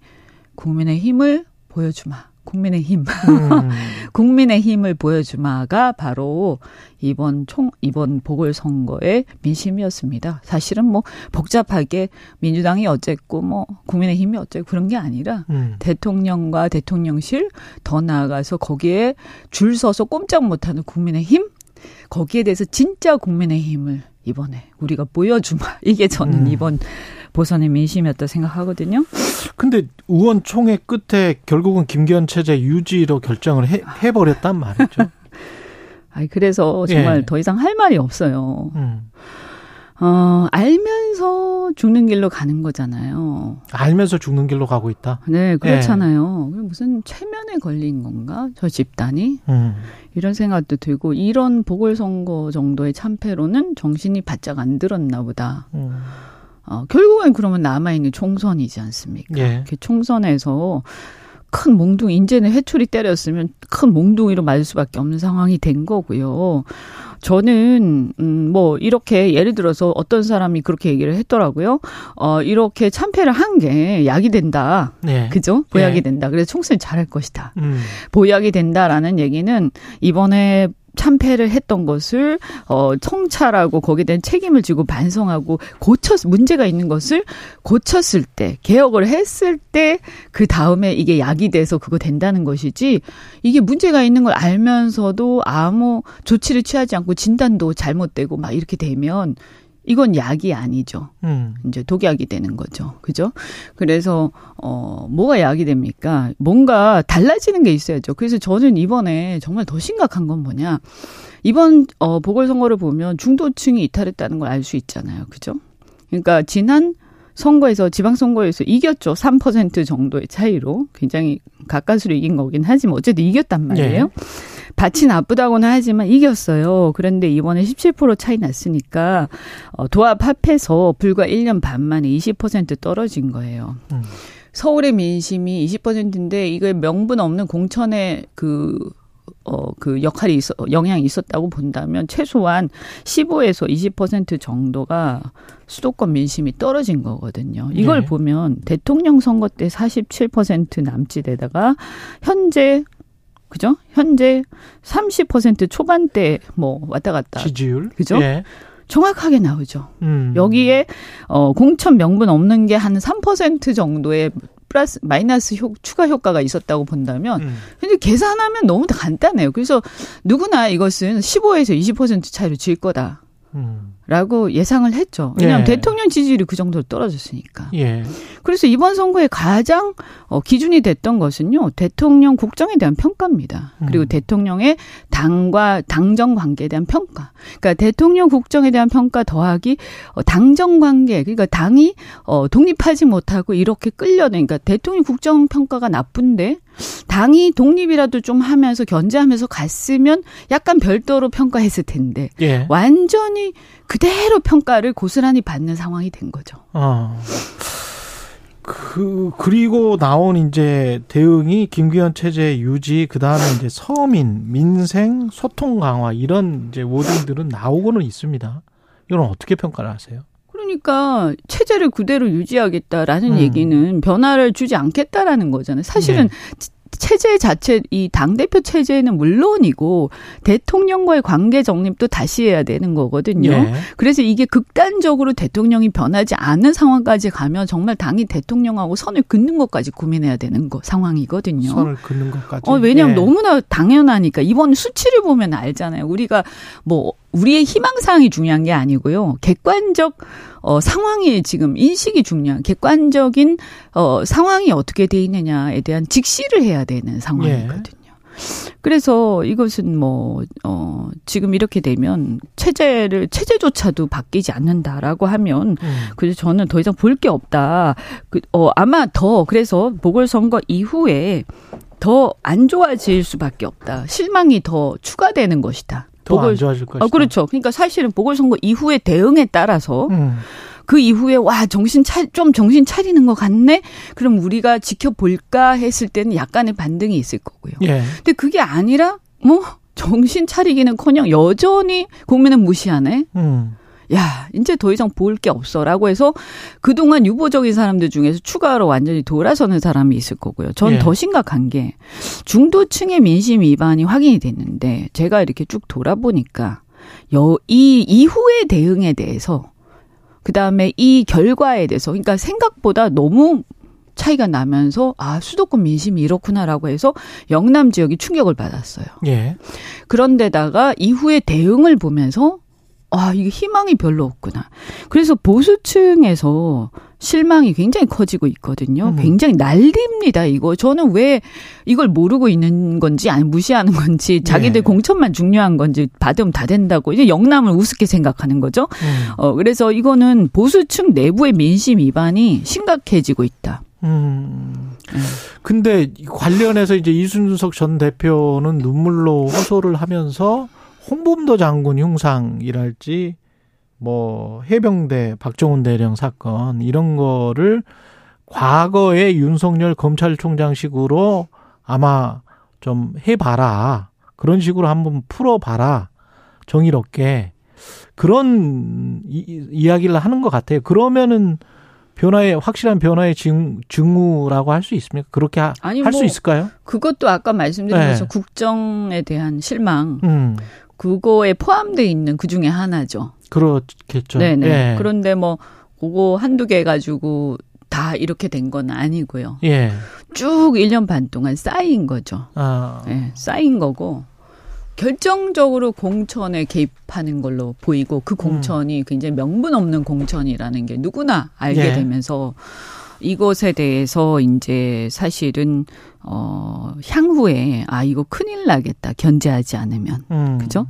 국민의 힘을 보여주마. 국민의 힘. 음. 국민의 힘을 보여주마가 바로 이번 총 이번 보궐선거의 민심이었습니다. 사실은 뭐 복잡하게 민주당이 어쨌고 뭐 국민의 힘이 어쨌고 그런 게 아니라 음. 대통령과 대통령실 더 나아가서 거기에 줄 서서 꼼짝 못하는 국민의 힘 거기에 대해서 진짜 국민의 힘을 이번에 우리가 보여주마 이게 저는 음. 이번 보선의 민심이었다 생각하거든요. 근데 의원총회 끝에 결국은 김기현 체제 유지로 결정을 해, 해버렸단 말이죠. 아니 그래서 정말 예. 더 이상 할 말이 없어요. 음. 어, 알면서 죽는 길로 가는 거잖아요. 알면서 죽는 길로 가고 있다. 네, 그렇잖아요. 무슨 체면에 걸린 건가? 저 집단이? 음. 이런 생각도 들고, 이런 보궐선거 정도의 참패로는 정신이 바짝 안 들었나 보다. 음. 어, 결국엔 그러면 남아있는 총선이지 않습니까? 예. 그 총선에서 큰 몽둥이, 이제는 해초리 때렸으면 큰 몽둥이로 맞을 수밖에 없는 상황이 된 거고요. 저는, 음, 뭐, 이렇게 예를 들어서 어떤 사람이 그렇게 얘기를 했더라고요. 어, 이렇게 참패를 한 게 약이 된다. 네. 그죠? 보약이 예. 된다. 그래서 총선이 잘할 것이다. 음. 보약이 된다라는 얘기는 이번에 참패를 했던 것을 어 청찰하고 거기에 대한 책임을 지고 반성하고 고쳤 문제가 있는 것을 고쳤을 때 개혁을 했을 때 그 다음에 이게 약이 돼서 그거 된다는 것이지 이게 문제가 있는 걸 알면서도 아무 조치를 취하지 않고 진단도 잘못되고 막 이렇게 되면 이건 약이 아니죠. 음. 이제 독약이 되는 거죠. 그죠? 그래서 어 뭐가 약이 됩니까? 뭔가 달라지는 게 있어야죠. 그래서 저는 이번에 정말 더 심각한 건 뭐냐? 이번 어 보궐선거를 보면 중도층이 이탈했다는 걸 알 수 있잖아요. 그죠? 그러니까 지난 선거에서 지방선거에서 이겼죠. 3% 정도의 차이로 굉장히 가까스로 이긴 거긴 하지만 어쨌든 이겼단 말이에요. 네. 밭이 나쁘다고는 하지만 이겼어요. 그런데 이번에 17% 차이 났으니까 어, 도합 합해서 불과 1년 반 만에 20% 떨어진 거예요. 음. 서울의 민심이 20%인데 이게 명분 없는 공천의 그 어, 그 역할이 있어, 영향이 있었다고 본다면 최소한 15에서 20% 정도가 수도권 민심이 떨어진 거거든요. 이걸 네. 보면 대통령 선거 때 47% 남짓에다가 현재 그죠? 현재 30% 초반대 뭐 왔다 갔다 지지율. 그죠? 예. 정확하게 나오죠. 음. 여기에 어 공천 명분 없는 게 한 3% 정도의 플러스 마이너스 효, 추가 효과가 있었다고 본다면 음. 근데 계산하면 너무 간단해요. 그래서 누구나 이것은 15에서 20% 차이로 질 거다 라고 음. 예상을 했죠. 왜냐하면 예. 대통령 지지율이 그 정도로 떨어졌으니까. 예. 그래서 이번 선거에 가장 어, 기준이 됐던 것은요 대통령 국정에 대한 평가입니다. 그리고 음. 대통령의 당과 당정 관계에 대한 평가. 그러니까 대통령 국정에 대한 평가 더하기 어, 당정 관계. 그러니까 당이 어, 독립하지 못하고 이렇게 끌려내. 그러니까 대통령 국정 평가가 나쁜데 당이 독립이라도 좀 하면서 견제하면서 갔으면 약간 별도로 평가했을 텐데 예. 완전히 그대로 평가를 고스란히 받는 상황이 된 거죠. 어. 그 그리고 나온 이제 대응이 김기현 체제 유지 그다음에 이제 서민 민생 소통 강화 이런 이제 워딩들은 나오고는 있습니다. 이건 어떻게 평가를 하세요? 그러니까 체제를 그대로 유지하겠다라는 음. 얘기는 변화를 주지 않겠다라는 거잖아요. 사실은 네. 체제 자체 이 당 대표 체제는 물론이고 대통령과의 관계 정립도 다시 해야 되는 거거든요. 예. 그래서 이게 극단적으로 대통령이 변하지 않는 상황까지 가면 정말 당이 대통령하고 선을 긋는 것까지 고민해야 되는 거 상황이거든요. 선을 긋는 것까지. 어, 왜냐하면 예. 너무나 당연하니까 이번 수치를 보면 알잖아요. 우리가 뭐 우리의 희망사항이 중요한 게 아니고요. 객관적 어 상황이 지금 인식이 중요한 객관적인 어 상황이 어떻게 돼 있느냐에 대한 직시를 해야 되는 상황이거든요. 그래서 이것은 뭐, 어, 지금 이렇게 되면 체제를, 체제조차도 바뀌지 않는다라고 하면 음. 그래서 저는 더 이상 볼 게 없다. 그, 어, 아마 더, 그래서 보궐선거 이후에 더 안 좋아질 수밖에 없다. 실망이 더 추가되는 것이다. 보궐- 좋아질 것이다. 어, 그렇죠. 그러니까 사실은 보궐선거 이후의 대응에 따라서 음. 그 이후에 와 정신 차좀 정신 차리는 것 같네. 그럼 우리가 지켜볼까 했을 때는 약간의 반등이 있을 거고요. 예. 근데 그게 아니라 뭐 정신 차리기는커녕 여전히 국민은 무시하네. 음. 야, 이제 더 이상 볼게 없어라고 해서 그동안 유보적인 사람들 중에서 추가로 완전히 돌아서는 사람이 있을 거고요. 전 예. 더 심각한 게 중도층의 민심 위반이 확인이 됐는데 제가 이렇게 쭉 돌아보니까 여, 이 이후의 대응에 대해서 그 다음에 이 결과에 대해서 그러니까 생각보다 너무 차이가 나면서 아, 수도권 민심이 이렇구나라고 해서 영남 지역이 충격을 받았어요. 예. 그런데다가 이후에 대응을 보면서 아, 이게 희망이 별로 없구나. 그래서 보수층에서 실망이 굉장히 커지고 있거든요. 음. 굉장히 난립니다, 이거. 저는 왜 이걸 모르고 있는 건지, 아니, 무시하는 건지, 자기들 네. 공천만 중요한 건지, 받으면 다 된다고, 이제 영남을 우습게 생각하는 거죠. 음. 어, 그래서 이거는 보수층 내부의 민심 위반이 심각해지고 있다. 음. 근데 관련해서 이제 이순석 전 대표는 눈물로 호소를 하면서 홍범도 장군 흉상이랄지 뭐 해병대 박정훈 대령 사건 이런 거를 과거의 윤석열 검찰총장식으로 아마 좀 해봐라. 그런 식으로 한번 풀어봐라. 정의롭게. 그런 이, 이야기를 하는 것 같아요. 그러면은 변화의 확실한 변화의 증, 증후라고 할 수 있습니까? 그렇게 할수 뭐 있을까요? 그것도 아까 말씀드린 네. 것처럼 국정에 대한 실망, 음. 그거에 포함되어 있는 그 중에 하나죠. 그렇겠죠. 네네. 예. 그런데 뭐 그거 한두 개 가지고 다 이렇게 된 건 아니고요. 예. 쭉 1년 반 동안 쌓인 거죠. 아. 예, 쌓인 거고 결정적으로 공천에 개입하는 걸로 보이고 그 공천이 음. 굉장히 명분 없는 공천이라는 게 누구나 알게 예. 되면서 이것에 대해서 이제 사실은 어 향후에 아 이거 큰일 나겠다 견제하지 않으면 음. 그죠?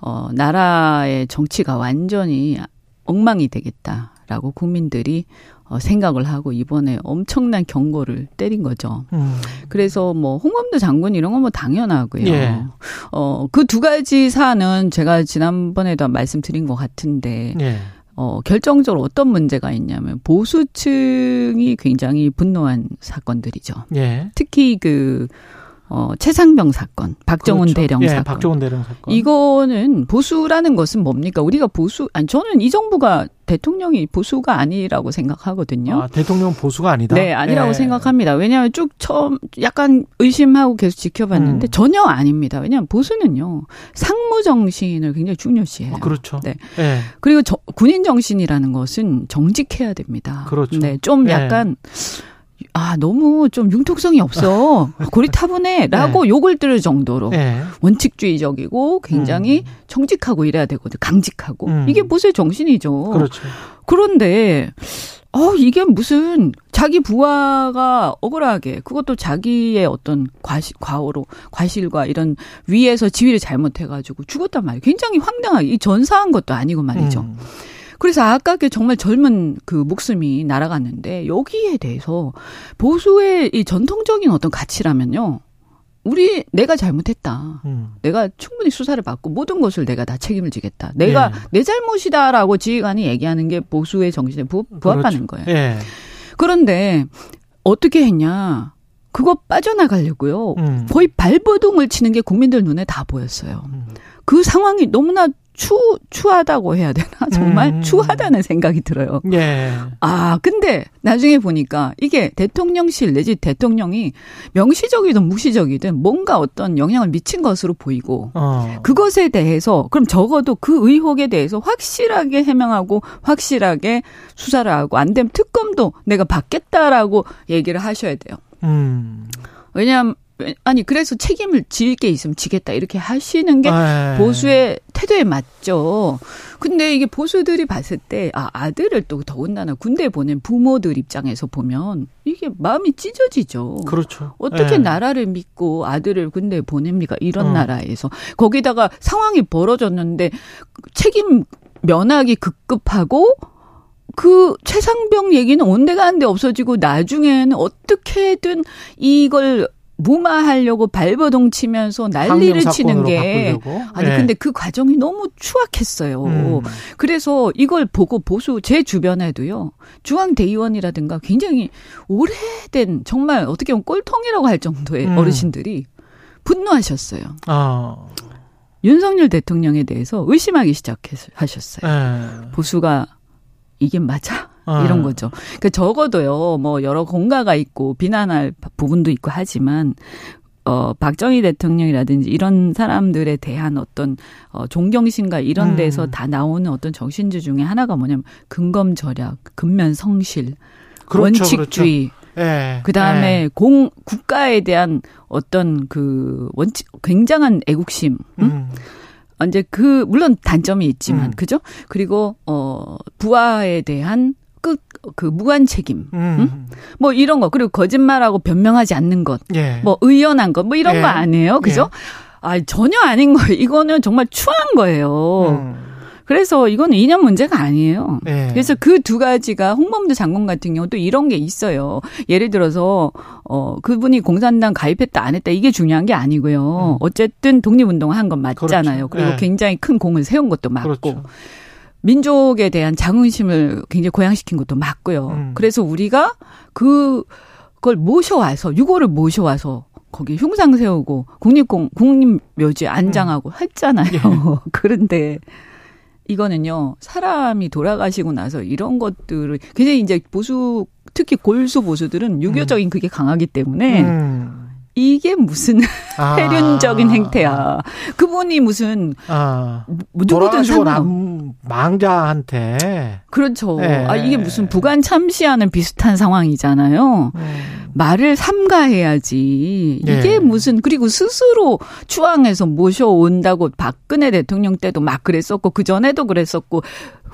어 나라의 정치가 완전히 엉망이 되겠다라고 국민들이 어, 생각을 하고 이번에 엄청난 경고를 때린 거죠. 음. 그래서 뭐 홍범도 장군 이런 건 뭐 당연하고요. 예. 어그 두 가지 사안은 제가 지난번에도 말씀드린 것 같은데 예. 어 결정적으로 어떤 문제가 있냐면 보수층이 굉장히 분노한 사건들이죠. 예. 특히 그 어, 최상병 사건, 박정훈 그렇죠. 대령 예, 사건. 박정훈 대령 사건. 이거는 보수라는 것은 뭡니까? 우리가 보수, 아니, 저는 이 정부가 대통령이 보수가 아니라고 생각하거든요. 아, 대통령 보수가 아니다? 네, 아니라고 예. 생각합니다. 왜냐하면 쭉 처음 약간 의심하고 계속 지켜봤는데 음. 전혀 아닙니다. 왜냐하면 보수는요, 상무 정신을 굉장히 중요시해요. 아, 그렇죠. 네. 예. 그리고 저, 군인 정신이라는 것은 정직해야 됩니다. 그렇죠. 네, 좀 예. 약간 아, 너무 좀 융통성이 없어. 고리타분해. 라고 네. 욕을 들을 정도로 네. 원칙주의적이고 굉장히 음. 정직하고 이래야 되거든. 강직하고. 음. 이게 보수의 정신이죠. 그렇죠. 그런데, 어, 이게 무슨 자기 부하가 억울하게 그것도 자기의 어떤 과시, 과오로 과실과 이런 위에서 지위를 잘못해가지고 죽었단 말이에요. 굉장히 황당하게 이 전사한 것도 아니고 말이죠. 음. 그래서 아깝게 정말 젊은 그 목숨이 날아갔는데 여기에 대해서 보수의 이 전통적인 어떤 가치라면요. 우리 내가 잘못했다. 음. 내가 충분히 수사를 받고 모든 것을 내가 다 책임을 지겠다. 내가 예. 내 잘못이다라고 지휘관이 얘기하는 게 보수의 정신에 부, 부합하는 그렇죠. 거예요. 예. 그런데 어떻게 했냐? 그거 빠져나가려고요. 음. 거의 발버둥을 치는 게 국민들 눈에 다 보였어요. 음. 그 상황이 너무나 추, 추하다고 해야 되나? 정말 음. 추하다는 생각이 들어요. 예. 아, 근데 나중에 보니까 이게 대통령실 내지 대통령이 명시적이든 무시적이든 뭔가 어떤 영향을 미친 것으로 보이고 어. 그것에 대해서 그럼 적어도 그 의혹에 대해서 확실하게 해명하고 확실하게 수사를 하고 안 되면 특검도 내가 받겠다라고 얘기를 하셔야 돼요. 음. 왜냐하면 아니 그래서 책임을 질 게 있으면 지겠다 이렇게 하시는 게 아, 보수의 태도에 맞죠. 근데 이게 보수들이 봤을 때 아, 아들을 또 더군다나 군대 보낸 부모들 입장에서 보면 이게 마음이 찢어지죠. 그렇죠. 어떻게 네. 나라를 믿고 아들을 군대에 보냅니까? 이런 어. 나라에서 거기다가 상황이 벌어졌는데 책임 면하기 급급하고 그 최상병 얘기는 온데간데 없어지고 나중에는 어떻게든 이걸 무마하려고 발버둥 치면서 난리를 치는 게 바꾸려고? 아니 네. 근데 그 과정이 너무 추악했어요. 음. 그래서 이걸 보고 보수 제 주변에도요 중앙 대의원이라든가 굉장히 오래된 정말 어떻게 보면 꼴통이라고 할 정도의 음. 어르신들이 분노하셨어요. 아. 윤석열 대통령에 대해서 의심하기 시작하셨어요. 네. 보수가 이게 맞아? 아. 이런 거죠. 그러니까 적어도요, 뭐 여러 공가가 있고 비난할 부분도 있고 하지만 어, 박정희 대통령이라든지 이런 사람들에 대한 어떤 어, 존경심과 이런 음. 데서 다 나오는 어떤 정신주 중에 하나가 뭐냐면 근검 절약, 근면 성실, 그렇죠, 원칙주의, 그렇죠. 예, 그 다음에 예. 공, 국가에 대한 어떤 그 원칙, 굉장한 애국심, 음. 음. 이제 그 물론 단점이 있지만 음. 그죠? 그리고 어 부하에 대한 끝, 그, 무관 책임. 음. 응? 뭐 이런 거. 그리고 거짓말하고 변명하지 않는 것. 예. 뭐 의연한 것. 뭐 이런 예. 거 아니에요. 그죠? 예. 아, 전혀 아닌 거예요. 이거는 정말 추한 거예요. 음. 그래서 이거는 이념 문제가 아니에요. 네. 그래서 그 두 가지가 홍범도 장관 같은 경우 또 이런 게 있어요. 예를 들어서 어 그분이 공산당 가입했다 안 했다 이게 중요한 게 아니고요. 음. 어쨌든 독립운동 한건 맞잖아요. 그렇죠. 그리고 네. 굉장히 큰 공을 세운 것도 맞고. 그렇죠. 민족에 대한 자긍심을 굉장히 고양시킨 것도 맞고요. 음. 그래서 우리가 그, 그걸 모셔와서, 유고를 모셔와서 거기 흉상 세우고 국립공, 국립묘지 안장하고 했잖아요. 그런데 이거는요, 사람이 돌아가시고 나서 이런 것들을 굉장히 이제 보수, 특히 골수 보수들은 유교적인 그게 강하기 때문에 음. 이게 무슨 아. 폐륜적인 행태야. 그분이 무슨 아. 누구든 남 망자한테 그렇죠. 예. 아 이게 무슨 부관 참시하는 비슷한 상황이잖아요. 음. 말을 삼가해야지. 이게 예. 무슨 그리고 스스로 추앙해서 모셔온다고 박근혜 대통령 때도 막 그랬었고 그 전에도 그랬었고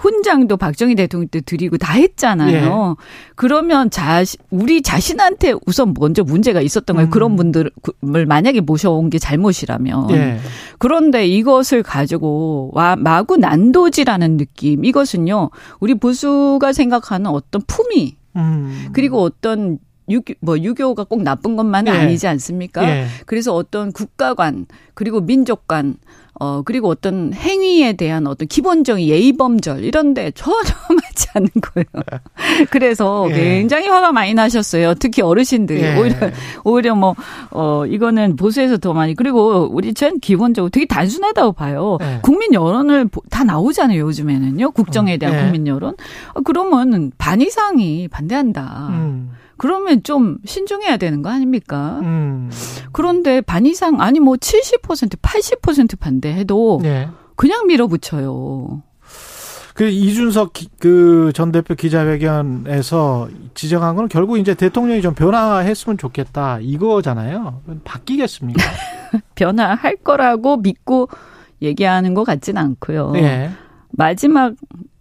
훈장도 박정희 대통령 때 드리고 다 했잖아요. 예. 그러면 자시 우리 자신한테 우선 먼저 문제가 있었던 거예요. 음. 그런 분들을 만약에 모셔온 게 잘못이라면. 예. 그런데 이것을 가지고 와 마구 난도질하는 느낌. 이것은요. 우리 보수가 생각하는 어떤 품위 음. 그리고 어떤 유교, 뭐 유교가 꼭 나쁜 것만은 예. 아니지 않습니까? 예. 그래서 어떤 국가관 그리고 민족관 어 그리고 어떤 행위에 대한 어떤 기본적인 예의 범절 이런 데 전혀 맞지 않는 거예요. 그래서 예. 굉장히 화가 많이 나셨어요. 특히 어르신들이 예. 오히려 오히려 뭐 어 이거는 보수에서 더 많이 그리고 우리 전 기본적으로 되게 단순하다고 봐요. 예. 국민 여론을 보- 다 나오잖아요 요즘에는요 국정에 대한 예. 국민 여론. 어, 그러면 반 이상이 반대한다. 음. 그러면 좀 신중해야 되는 거 아닙니까? 음. 그런데 반 이상 아니 뭐 70% 80% 반대해도 예. 그냥 밀어붙여요. 그 이준석 그 전 대표 기자회견에서 지적한 건 결국 이제 대통령이 좀 변화했으면 좋겠다 이거잖아요. 바뀌겠습니까? 변화할 거라고 믿고 얘기하는 것 같진 않고요. 예. 마지막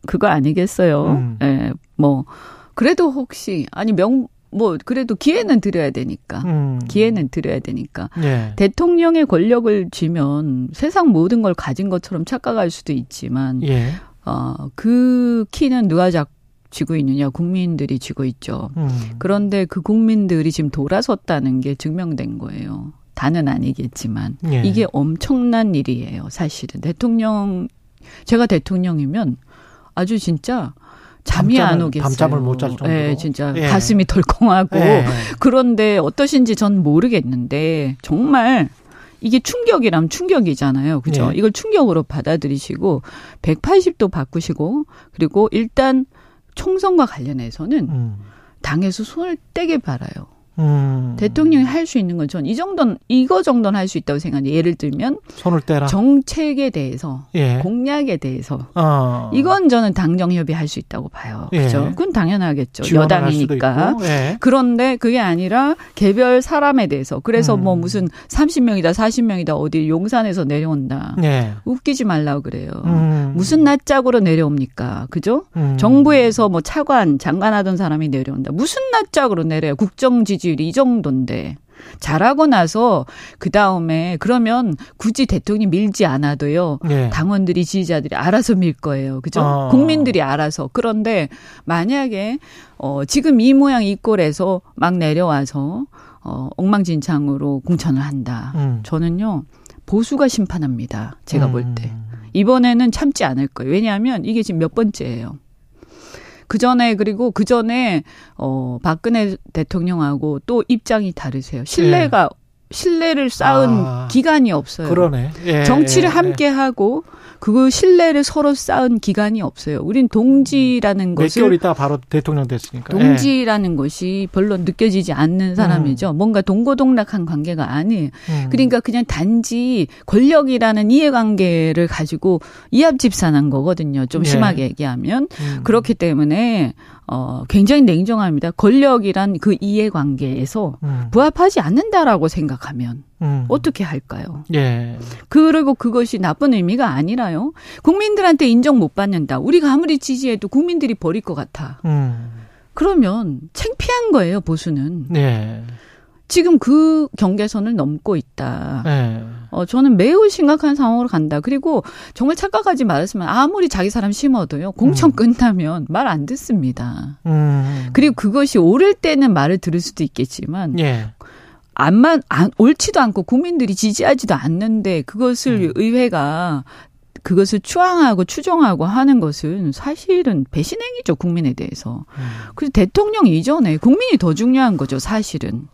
그거 아니겠어요. 음. 예. 뭐 그래도 혹시 아니 명 뭐 그래도 기회는 드려야 되니까. 음. 기회는 드려야 되니까. 예. 대통령의 권력을 쥐면 세상 모든 걸 가진 것처럼 착각할 수도 있지만 예. 어, 그 키는 누가 잡, 쥐고 있느냐? 국민들이 쥐고 있죠. 음. 그런데 그 국민들이 지금 돌아섰다는 게 증명된 거예요. 다는 아니겠지만. 예. 이게 엄청난 일이에요, 사실은. 대통령, 제가 대통령이면 아주 진짜 잠이 밤잠을- 안 오겠어요. 밤잠을 못 잘 정도로. 예, 진짜 예. 가슴이 덜컹하고. 예. 그런데 어떠신지 전 모르겠는데 정말 이게 충격이라면 충격이잖아요. 그죠? 예. 이걸 충격으로 받아들이시고 180도 바꾸시고 그리고 일단 총선과 관련해서는 음. 당에서 손을 떼게 바라요. 음. 대통령이 할 수 있는 건 전 이 정도는 이거 정도는 할 수 있다고 생각해요. 예를 들면 손을 떼라. 정책에 대해서 예. 공약에 대해서 어. 이건 저는 당정 협의할 수 있다고 봐요. 예. 그죠? 그건 당연하겠죠. 여당이니까. 예. 그런데 그게 아니라 개별 사람에 대해서 그래서 음. 뭐 무슨 30명이다 40명이다 어디 용산에서 내려온다. 예. 웃기지 말라고 그래요. 음. 무슨 낯짝으로 내려옵니까? 그죠? 음. 정부에서 뭐 차관, 장관 하던 사람이 내려온다. 무슨 낯짝으로 내려요? 국정 지지 율이 이 정도인데. 잘하고 나서 그 다음에 그러면 굳이 대통령이 밀지 않아도요. 예. 당원들이 지지자들이 알아서 밀 거예요. 그죠? 어. 국민들이 알아서. 그런데 만약에 어 지금 이 모양 이 꼴에서 막 내려와서 어 엉망진창으로 공천을 한다. 음. 저는요. 보수가 심판합니다. 제가 음. 볼 때. 이번에는 참지 않을 거예요. 왜냐하면 이게 지금 몇 번째예요. 그 전에 그리고 그 전에 어 박근혜 대통령하고 또 입장이 다르세요. 신뢰가 신뢰를 쌓은 예. 아. 기간이 없어요. 그러네. 예. 정치를 예. 함께 하고 그 신뢰를 서로 쌓은 기간이 없어요. 우린 동지라는 몇 것을 개월 있다 바로 대통령 됐으니까. 예. 동지라는 것이 별로 느껴지지 않는 사람이죠. 뭔가 동고동락한 관계가 아니에요. 음. 그러니까 그냥 단지 권력이라는 이해관계를 가지고 이합집산한 거거든요. 좀 네. 심하게 얘기하면. 음. 그렇기 때문에 어 굉장히 냉정합니다. 권력이란 그 이해관계에서 음. 부합하지 않는다라고 생각하면 음. 어떻게 할까요? 예. 그리고 그것이 나쁜 의미가 아니라요. 국민들한테 인정 못 받는다. 우리가 아무리 지지해도 국민들이 버릴 것 같아. 음. 그러면 창피한 거예요, 보수는. 예. 지금 그 경계선을 넘고 있다. 예. 어, 저는 매우 심각한 상황으로 간다. 그리고 정말 착각하지 말았으면 아무리 자기 사람 심어도요, 공천 음. 끝나면 말 안 듣습니다. 음. 그리고 그것이 옳을 때는 말을 들을 수도 있겠지만, 예. 안만, 안, 옳지도 않고 국민들이 지지하지도 않는데 그것을 의회가 그것을 추앙하고 추종하고 하는 것은 사실은 배신행위죠 국민에 대해서. 음. 그래서 대통령 이전에 국민이 더 중요한 거죠 사실은.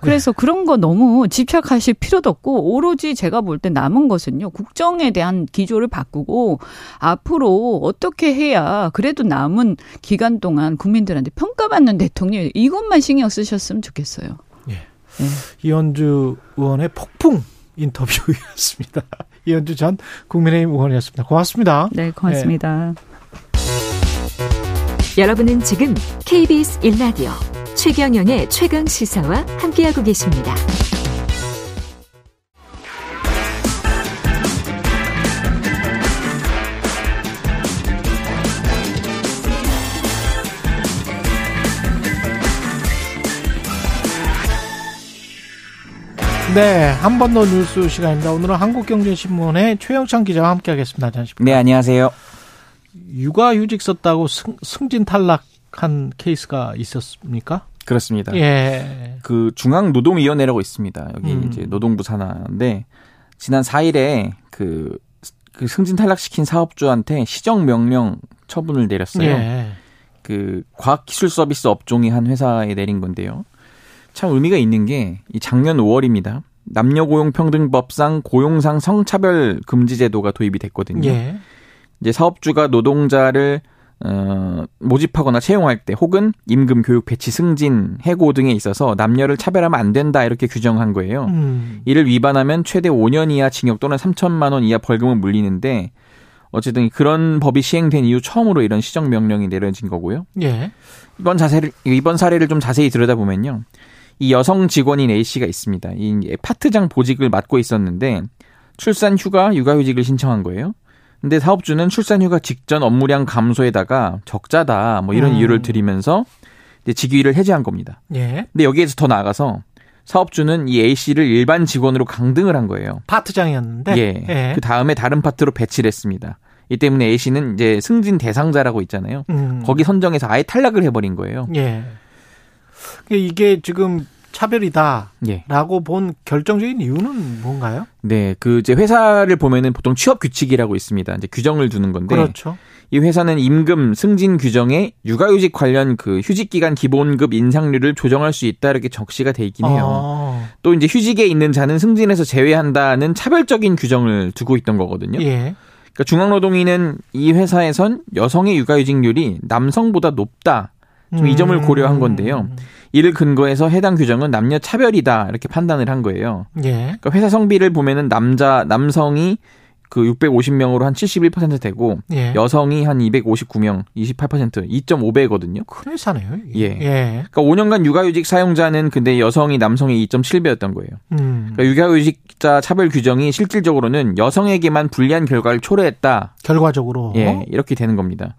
그래서 그런 거 너무 집착하실 필요도 없고 오로지 제가 볼 때 남은 것은요 국정에 대한 기조를 바꾸고 앞으로 어떻게 해야 그래도 남은 기간 동안 국민들한테 평가받는 대통령 이것만 신경 쓰셨으면 좋겠어요. 예. 네. 이현주 의원의 폭풍 인터뷰였습니다. 이현주 전 국민의힘 의원이었습니다. 고맙습니다. 네, 고맙습니다. 여러분은 지금 KBS 1라디오 최경영의 최강 시사와 함께하고 계십니다. 네, 한 번 더 뉴스 시간입니다. 오늘은 한국경제신문의 최영찬 기자와 함께하겠습니다. 안녕하십니까? 네, 안녕하세요. 육아휴직 썼다고 승, 승진 탈락한 케이스가 있었습니까? 그렇습니다. 예. 그 중앙 노동위원회라고 있습니다. 여기 음. 이제 노동부 산하인데 지난 4일에 그, 그 승진 탈락시킨 사업주한테 시정 명령 처분을 내렸어요. 예. 그 과학기술 서비스 업종이 한 회사에 내린 건데요. 참 의미가 있는 게 이 작년 5월입니다. 남녀 고용 평등법상 고용상 성차별 금지 제도가 도입이 됐거든요. 예. 이제 사업주가 노동자를 어, 모집하거나 채용할 때 혹은 임금 교육 배치 승진 해고 등에 있어서 남녀를 차별하면 안 된다 이렇게 규정한 거예요. 음. 이를 위반하면 최대 5년 이하 징역 또는 3천만 원 이하 벌금을 물리는데 어쨌든 그런 법이 시행된 이후 처음으로 이런 시정 명령이 내려진 거고요. 예. 이번 자세를 이번 사례를 좀 자세히 들여다보면요. 이 여성 직원인 A 씨가 있습니다. 이 파트장 보직을 맡고 있었는데 출산 휴가, 육아 휴직을 신청한 거예요. 근데 사업주는 출산 휴가 직전 업무량 감소에다가 적자다 뭐 이런 음. 이유를 들이면서 이제 직위를 해제한 겁니다. 예. 근데 여기에서 더 나아가서 사업주는 이 A 씨를 일반 직원으로 강등을 한 거예요. 파트장이었는데. 예. 예. 그 다음에 다른 파트로 배치를 했습니다. 이 때문에 A 씨는 이제 승진 대상자라고 있잖아요. 음. 거기 선정해서 아예 탈락을 해버린 거예요. 예. 이게 지금 차별이다라고 예. 본 결정적인 이유는 뭔가요? 네, 그 이제 회사를 보면은 보통 취업 규칙이라고 있습니다. 이제 규정을 두는 건데 그렇죠. 이 회사는 임금 승진 규정에 육아휴직 관련 그 휴직 기간 기본급 인상률을 조정할 수 있다 이렇게 적시가 돼 있긴 해요. 어. 또 이제 휴직에 있는 자는 승진에서 제외한다는 차별적인 규정을 두고 있던 거거든요. 예. 그러니까 중앙노동위는 이 회사에선 여성의 육아휴직률이 남성보다 높다. 좀 이 점을 음. 고려한 건데요. 이를 근거해서 해당 규정은 남녀 차별이다 이렇게 판단을 한 거예요. 예. 그러니까 회사 성비를 보면은 남자 남성이 그 650명으로 한 71% 되고 예. 여성이 한 259명, 28% 2.5배거든요. 큰 회사네요. 예. 예. 그러니까 5년간 육아휴직 사용자는 근데 여성이 남성의 2.7배였던 거예요. 음. 그러니까 육아휴직자 차별 규정이 실질적으로는 여성에게만 불리한 결과를 초래했다. 결과적으로. 예, 이렇게 되는 겁니다.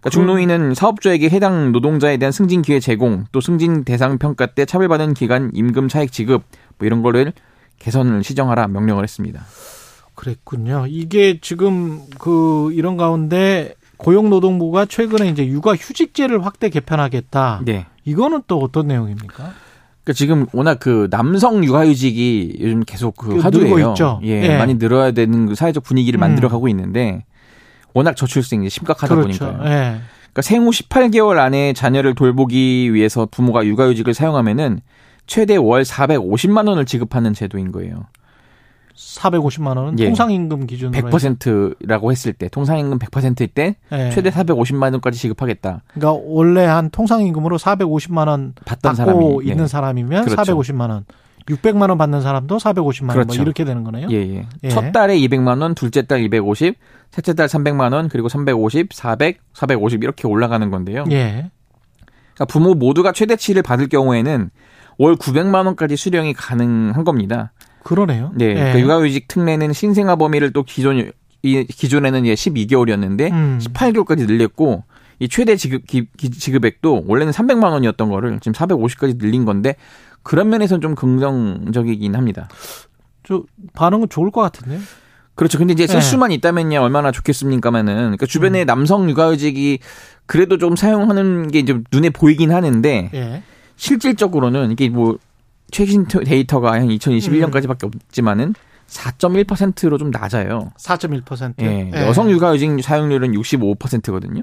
그러니까 중노위는 사업주에게 해당 노동자에 대한 승진 기회 제공, 또 승진 대상 평가 때 차별받은 기간 임금 차액 지급 뭐 이런 거를 개선을 시정하라 명령을 했습니다. 그랬군요. 이게 지금 그 이런 가운데 고용노동부가 최근에 이제 육아 휴직제를 확대 개편하겠다. 네. 이거는 또 어떤 내용입니까? 그러니까 지금 워낙 그 남성 육아휴직이 요즘 계속 그 화두예요. 있죠. 예, 예. 많이 늘어야 되는 그 사회적 분위기를 음. 만들어 가고 있는데 워낙 저출생이 심각하다 그렇죠. 보니까요. 예. 그러니까 생후 18개월 안에 자녀를 돌보기 위해서 부모가 육아휴직을 사용하면은 최대 월 450만 원을 지급하는 제도인 거예요. 450만 원은 예. 통상임금 기준으로 100%라고 했을 때 통상임금 100%일 때 예. 최대 450만 원까지 지급하겠다. 그러니까 원래 한 통상임금으로 450만 원 받던 받고 사람이 있는 예. 사람이면 그렇죠. 450만 원. 600만 원 받는 사람도 450만 원뭐 그렇죠. 이렇게 되는 거네요. 예, 예. 예. 첫 달에 200만 원, 둘째 달 250, 셋째 달 300만 원, 그리고 350, 400, 450 이렇게 올라가는 건데요. 예. 그러니까 부모 모두가 최대치를 받을 경우에는 월 900만 원까지 수령이 가능한 겁니다. 그러네요. 네. 예. 그러니까 육아휴직 특례는 신생아 범위를 또 기존 이 기존에는 이제 12개월이었는데 음. 18개월까지 늘렸고 이 최대 지급 기, 기- 지급액도 원래는 300만 원이었던 거를 지금 450까지 늘린 건데 그런 면에서는 좀 긍정적이긴 합니다. 저 반응은 좋을 것 같은데요. 그렇죠. 근데 이제 쓸 네. 수만 있다면야 얼마나 좋겠습니까만은 그러니까 주변에 음. 남성 육아휴직이 그래도 좀 사용하는 게 이제 눈에 보이긴 하는데 예. 실질적으로는 이게 뭐 최신 데이터가 한 2021년까지밖에 없지만은 4.1%로 좀 낮아요. 4.1%. 예, 여성 육아휴직 사용률은 65%거든요.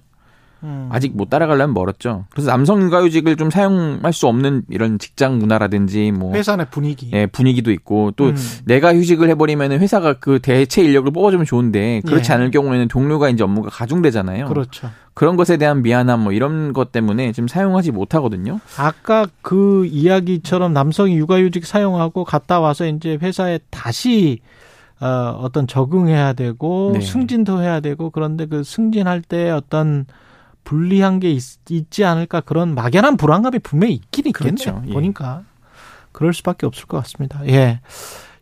음. 아직 못 따라가려면 멀었죠. 그래서 남성 육아휴직을 좀 사용할 수 없는 이런 직장 문화라든지 뭐 회사 내 분위기, 예, 분위기도 있고 또 음. 내가 휴직을 해버리면 회사가 그 대체 인력을 뽑아주면 좋은데 그렇지 예. 않을 경우에는 동료가 이제 업무가 가중되잖아요. 그렇죠. 그런 것에 대한 미안함 뭐 이런 것 때문에 지금 사용하지 못하거든요. 아까 그 이야기처럼 남성이 육아휴직 사용하고 갔다 와서 이제 회사에 다시 어, 어떤 적응해야 되고 네. 승진도 해야 되고 그런데 그 승진할 때 어떤 불리한 게 있, 지 않을까 그런 막연한 불안감이 분명히 있긴 있겠네요. 그렇죠. 예. 보니까 그럴 수밖에 없을 것 같습니다. 예.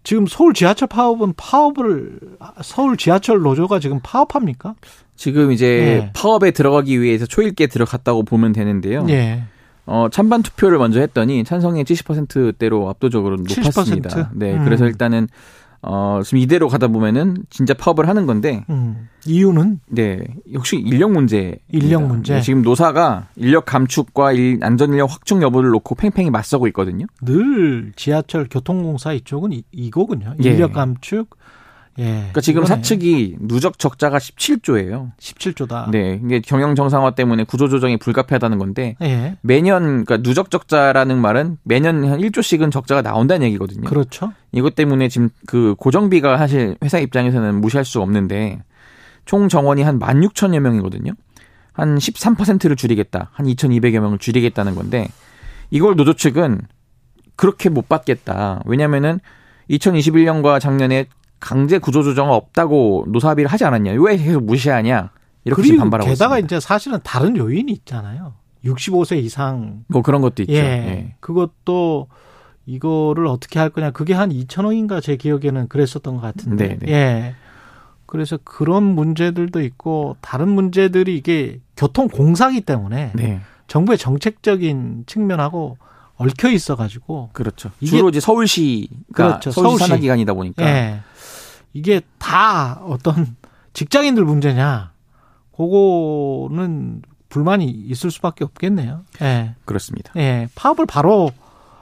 지금 서울 지하철 파업은 파업을 서울 지하철 노조가 지금 파업합니까? 지금 이제 예. 파업에 들어가기 위해서 초일기에 들어갔다고 보면 되는데요. 예. 어, 찬반 투표를 먼저 했더니 찬성이 70%대로 압도적으로 높았습니다. 70%? 네, 음. 그래서 일단은 어, 지금 이대로 가다 보면은 진짜 파업을 하는 건데. 음, 이유는? 네. 역시 인력 문제. 인력 문제. 네, 지금 노사가 인력 감축과 일, 안전 인력 확충 여부를 놓고 팽팽히 맞서고 있거든요. 늘 지하철 교통공사 이쪽은 이, 이거군요. 예. 인력 예. 감축, 예. 그러니까 지금 이거네. 사측이 누적 적자가 17조예요. 17조다. 네. 이게 경영 정상화 때문에 구조 조정이 불가피하다는 건데 예. 매년 그러니까 누적 적자라는 말은 매년 한 1조씩은 적자가 나온다는 얘기거든요. 그렇죠. 이것 때문에 지금 그 고정비가 사실 회사 입장에서는 무시할 수 없는데 총 정원이 한 16,000여 명이거든요. 한 13%를 줄이겠다. 한 2,200여 명을 줄이겠다는 건데 이걸 노조 측은 그렇게 못 받겠다. 왜냐면은 2021년과 작년에 강제 구조조정 없다고 노사합의를 하지 않았냐? 왜 계속 무시하냐? 이렇게 지금 반발하고 게다가 있습니다. 이제 사실은 다른 요인이 있잖아요. 65세 이상 뭐 그런 것도 있죠. 예. 예. 그것도 이거를 어떻게 할 거냐. 그게 한 2천 원인가 제 기억에는 그랬었던 것 같은데. 네네. 네. 예. 그래서 그런 문제들도 있고 다른 문제들이 이게 교통 공사기 때문에 네. 정부의 정책적인 측면하고 얽혀 있어 가지고 그렇죠. 주로 이제 서울시가 그렇죠. 서울시 산하 기관이다 보니까 예. 이게 다 어떤 직장인들 문제냐? 그거는 불만이 있을 수밖에 없겠네요. 예. 그렇습니다. 예. 파업을 바로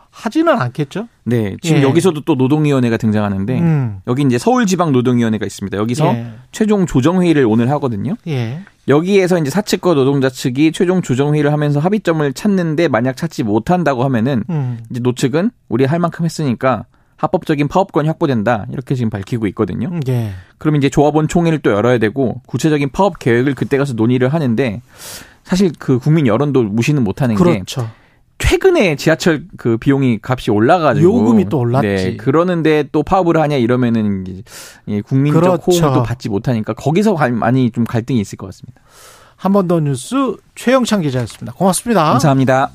하지는 않겠죠? 네. 지금 예. 여기서도 또 노동위원회가 등장하는데 음. 여기 이제 서울지방 노동위원회가 있습니다. 여기서 예. 최종 조정회의를 오늘 하거든요. 예. 여기에서 이제 사측과 노동자 측이 최종 조정회의를 하면서 합의점을 찾는데 만약 찾지 못한다고 하면은 음. 이제 노측은 우리 할 만큼 했으니까 합법적인 파업권이 확보된다 이렇게 지금 밝히고 있거든요. 예. 그럼 이제 조합원 총회를 또 열어야 되고 구체적인 파업 계획을 그때 가서 논의를 하는데 사실 그 국민 여론도 무시는 못하는 그렇죠. 게 최근에 지하철 그 비용이 값이 올라가지고 요금이 또 올랐지. 네, 그러는데 또 파업을 하냐 이러면은 이 국민적 그렇죠. 호응을 또 받지 못하니까 거기서 많이 좀 갈등이 있을 것 같습니다. 한 번 더 뉴스 최영창 기자였습니다. 고맙습니다. 감사합니다.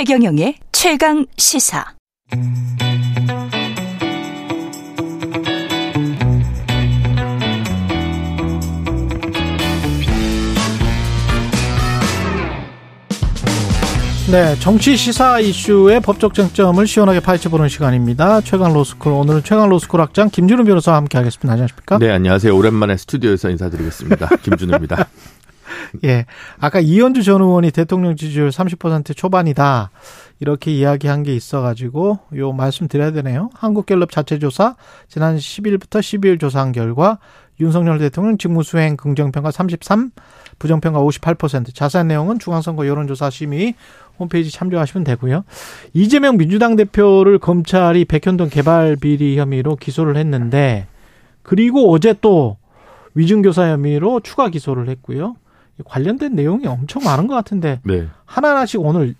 최경영의 최강 시사. 네, 정치 시사 이슈의 법적 쟁점을 시원하게 파헤쳐보는 시간입니다. 최강 로스쿨 오늘은 최강 로스쿨 학장 김준우 변호사와 함께하겠습니다. 안녕하십니까? 네, 안녕하세요. 오랜만에 스튜디오에서 인사드리겠습니다. 김준우입니다. 예. 아까 이현주 전 의원이 대통령 지지율 30% 초반이다. 이렇게 이야기한 게 있어가지고 요 말씀 드려야 되네요. 한국갤럽 자체 조사 지난 10일부터 12일 조사한 결과 윤석열 대통령 직무수행 긍정평가 33, 부정평가 58%. 자세한 내용은 중앙선거 여론조사 심의 홈페이지 참조하시면 되고요. 이재명 민주당 대표를 검찰이 백현동 개발 비리 혐의로 기소를 했는데 그리고 어제 또 위증교사 혐의로 추가 기소를 했고요. 관련된 내용이 엄청 많은 것 같은데 네. 하나하나씩 오늘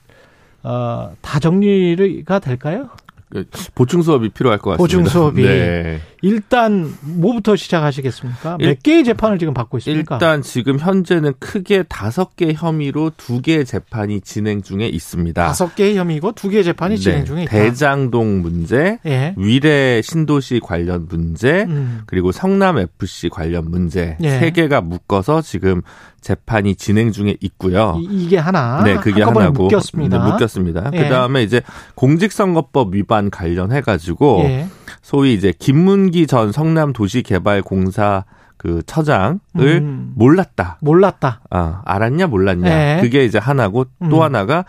어, 다 정리가 될까요? 그 보충 수업이 필요할 것 같습니다. 보충 수업이 네. 일단 뭐부터 시작하시겠습니까? 일- 몇 개의 재판을 지금 받고 있습니까? 일단 지금 현재는 크게 다섯 개 혐의로 두 개의 재판이 진행 중에 있습니다. 다섯 개의 혐의고 두 개의 재판이 네, 진행 중에 있다. 대장동 문제, 예. 위례 신도시 관련 문제, 음. 그리고 성남 FC 관련 문제 예. 세 개가 묶어서 지금 재판이 진행 중에 있고요. 이, 게 하나. 네, 그게 하나고 묶였습니다. 네, 묶였습니다. 예. 그다음에 이제 공직선거법 위반 관련해 가지고 예. 소위 이제 김문 기 전 성남도시개발공사 그 처장을 음. 몰랐다. 몰랐다. 아, 알았냐 몰랐냐. 네. 그게 이제 하나고 또 음. 하나가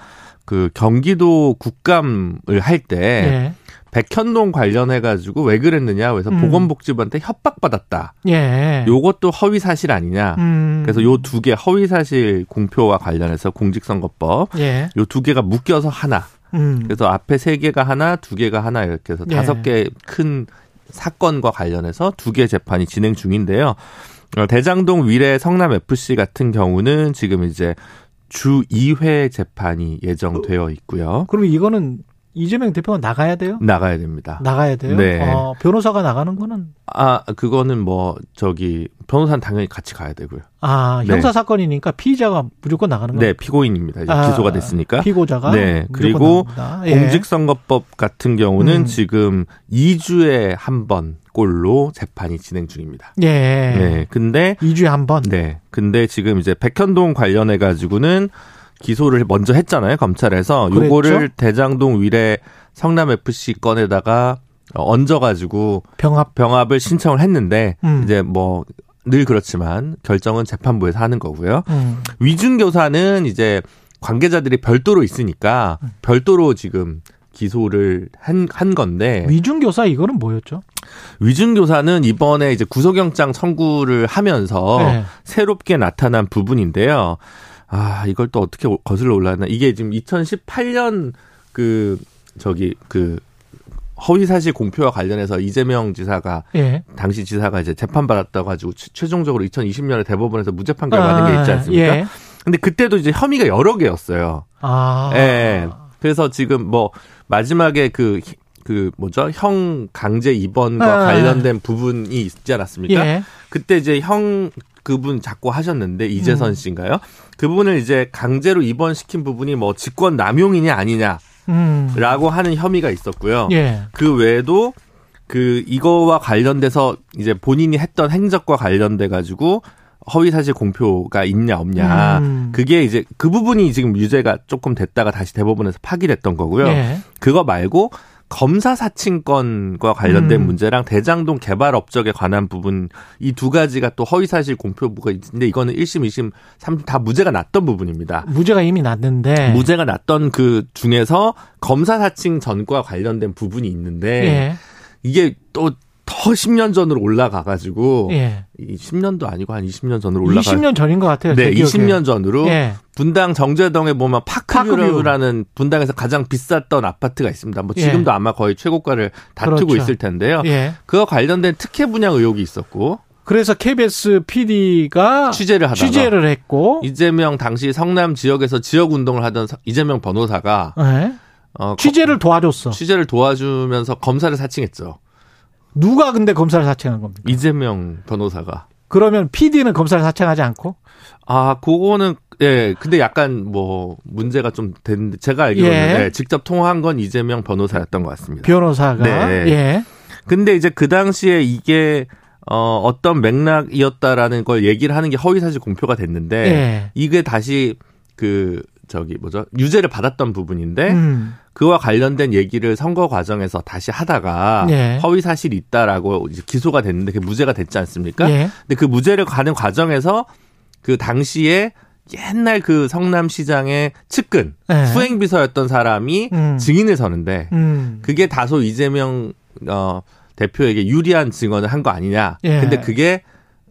그 경기도 국감을 할때 예. 백현동 관련해 가지고 왜 그랬느냐. 그래서 음. 보건복지부한테 협박받았다. 예. 요것도 허위 사실 아니냐. 음. 그래서 요 두 개 허위 사실 공표와 관련해서 공직선거법 예. 요두 개가 묶여서 하나. 음. 그래서 앞에 세 개가 하나, 두 개가 하나 이렇게 해서 예. 다섯 개 큰 사건과 관련해서 두 개 재판이 진행 중인데요. 어, 대장동 위례 성남 FC 같은 경우는 지금 이제 주 2회 재판이 예정되어 있고요. 그럼 이거는 이재명 대표가 나가야 돼요? 나가야 됩니다. 나가야 돼요? 네. 어, 변호사가 나가는 거는 아, 그거는 뭐 저기 변호사는 당연히 같이 가야 되고요. 아, 네. 형사 사건이니까 피의자가 무조건 나가는 거예요. 네, 피고인입니다. 이제 아, 기소가 됐으니까. 피고자가 네, 그리고. 예. 공직선거법 같은 경우는 음. 지금 2주에 한 번 꼴로 재판이 진행 중입니다. 예. 네, 근데 2주에 한 번. 네, 근데 지금 이제 백현동 관련해 가지고는 기소를 먼저 했잖아요 검찰에서 그랬죠? 요거를 대장동 위례 성남 FC 건에다가 얹어가지고 병합. 병합을 신청을 했는데 음. 이제 뭐 늘 그렇지만 결정은 재판부에서 하는 거고요. 음. 위준 교사는 이제 관계자들이 별도로 있으니까 음. 별도로 지금 기소를 한, 한 건데 위중 교사 이거는 뭐였죠? 위준 교사는 이번에 이제 구속영장 청구를 하면서 네. 새롭게 나타난 부분인데요. 아, 이걸 또 어떻게 거슬러 올라왔나. 이게 지금 2018년 그, 저기, 그, 허위사실 공표와 관련해서 이재명 지사가 예. 당시 지사가 이제 재판받았다 가지고 최- 최종적으로 2020년에 대법원에서 무죄 판결 받은 게 있지 않습니까? 예. 근데 그때도 이제 혐의가 여러 개였어요. 아. 예. 그래서 지금 뭐 마지막에 그, 그 뭐죠? 형 강제 입원과 아. 관련된 부분이 있지 않았습니까? 예. 그때 이제 형 그분 자꾸 하셨는데 이재선 음. 씨인가요? 그분을 이제 강제로 입원시킨 부분이 뭐 직권 남용이냐 아니냐라고 음. 하는 혐의가 있었고요. 예. 그 외에도 그 이거와 관련돼서 이제 본인이 했던 행적과 관련돼 가지고 허위 사실 공표가 있냐 없냐. 음. 그게 이제 그 부분이 지금 유죄가 조금 됐다가 다시 대법원에서 파기됐던 거고요. 예. 그거 말고 검사 사칭권과 관련된 음. 문제랑 대장동 개발 업적에 관한 부분 이 두 가지가 또 허위 사실 공표부가 있는데 이거는 1심, 2심, 3심 다 무죄가 났던 부분입니다. 무죄가 이미 났는데. 무죄가 났던 그 중에서 검사 사칭 전과 관련된 부분이 있는데 예. 이게 또 더 10년 전으로 올라가 가지고 예. 이 10년도 아니고 한 20년 전으로 올라가 20년 전인 것 같아요. 네, 제 기억에. 20년 전으로 예. 분당 정제동에 보면 파크뷰. 파크뷰라는 분당에서 가장 비쌌던 아파트가 있습니다. 뭐 예. 지금도 아마 거의 최고가를 다투고 그렇죠. 있을 텐데요. 예. 그와 관련된 특혜 분양 의혹이 있었고 그래서 KBS PD가 취재를 하다가 취재를 했고 이재명 당시 성남 지역에서 지역 운동을 하던 서- 이재명 변호사가 예. 어, 취재를 도와줬어. 거- 취재를 도와주면서 검사를 사칭했죠. 누가 근데 검사를 사칭한 겁니까? 이재명 변호사가. 그러면 PD는 검사를 사칭하지 않고? 아, 그거는 예, 근데 약간 뭐 문제가 좀 됐는데 제가 알기로는 예. 예, 직접 통화한 건 이재명 변호사였던 것 같습니다. 변호사가. 네. 예. 근데 이제 그 당시에 이게 어 어떤 맥락이었다라는 걸 얘기를 하는 게 허위사실 공표가 됐는데 예. 이게 다시 그 저기 뭐죠 유죄를 받았던 부분인데 음. 그와 관련된 얘기를 선거 과정에서 다시 하다가 예. 허위 사실이 있다라고 기소가 됐는데 그게 무죄가 됐지 않습니까? 예. 근데 그 무죄를 가는 과정에서 그 당시에 옛날 그 성남시장의 측근 예. 수행비서였던 사람이 음. 증인을 서는데 음. 그게 다소 이재명 어 대표에게 유리한 증언을 한 거 아니냐. 예. 근데 그게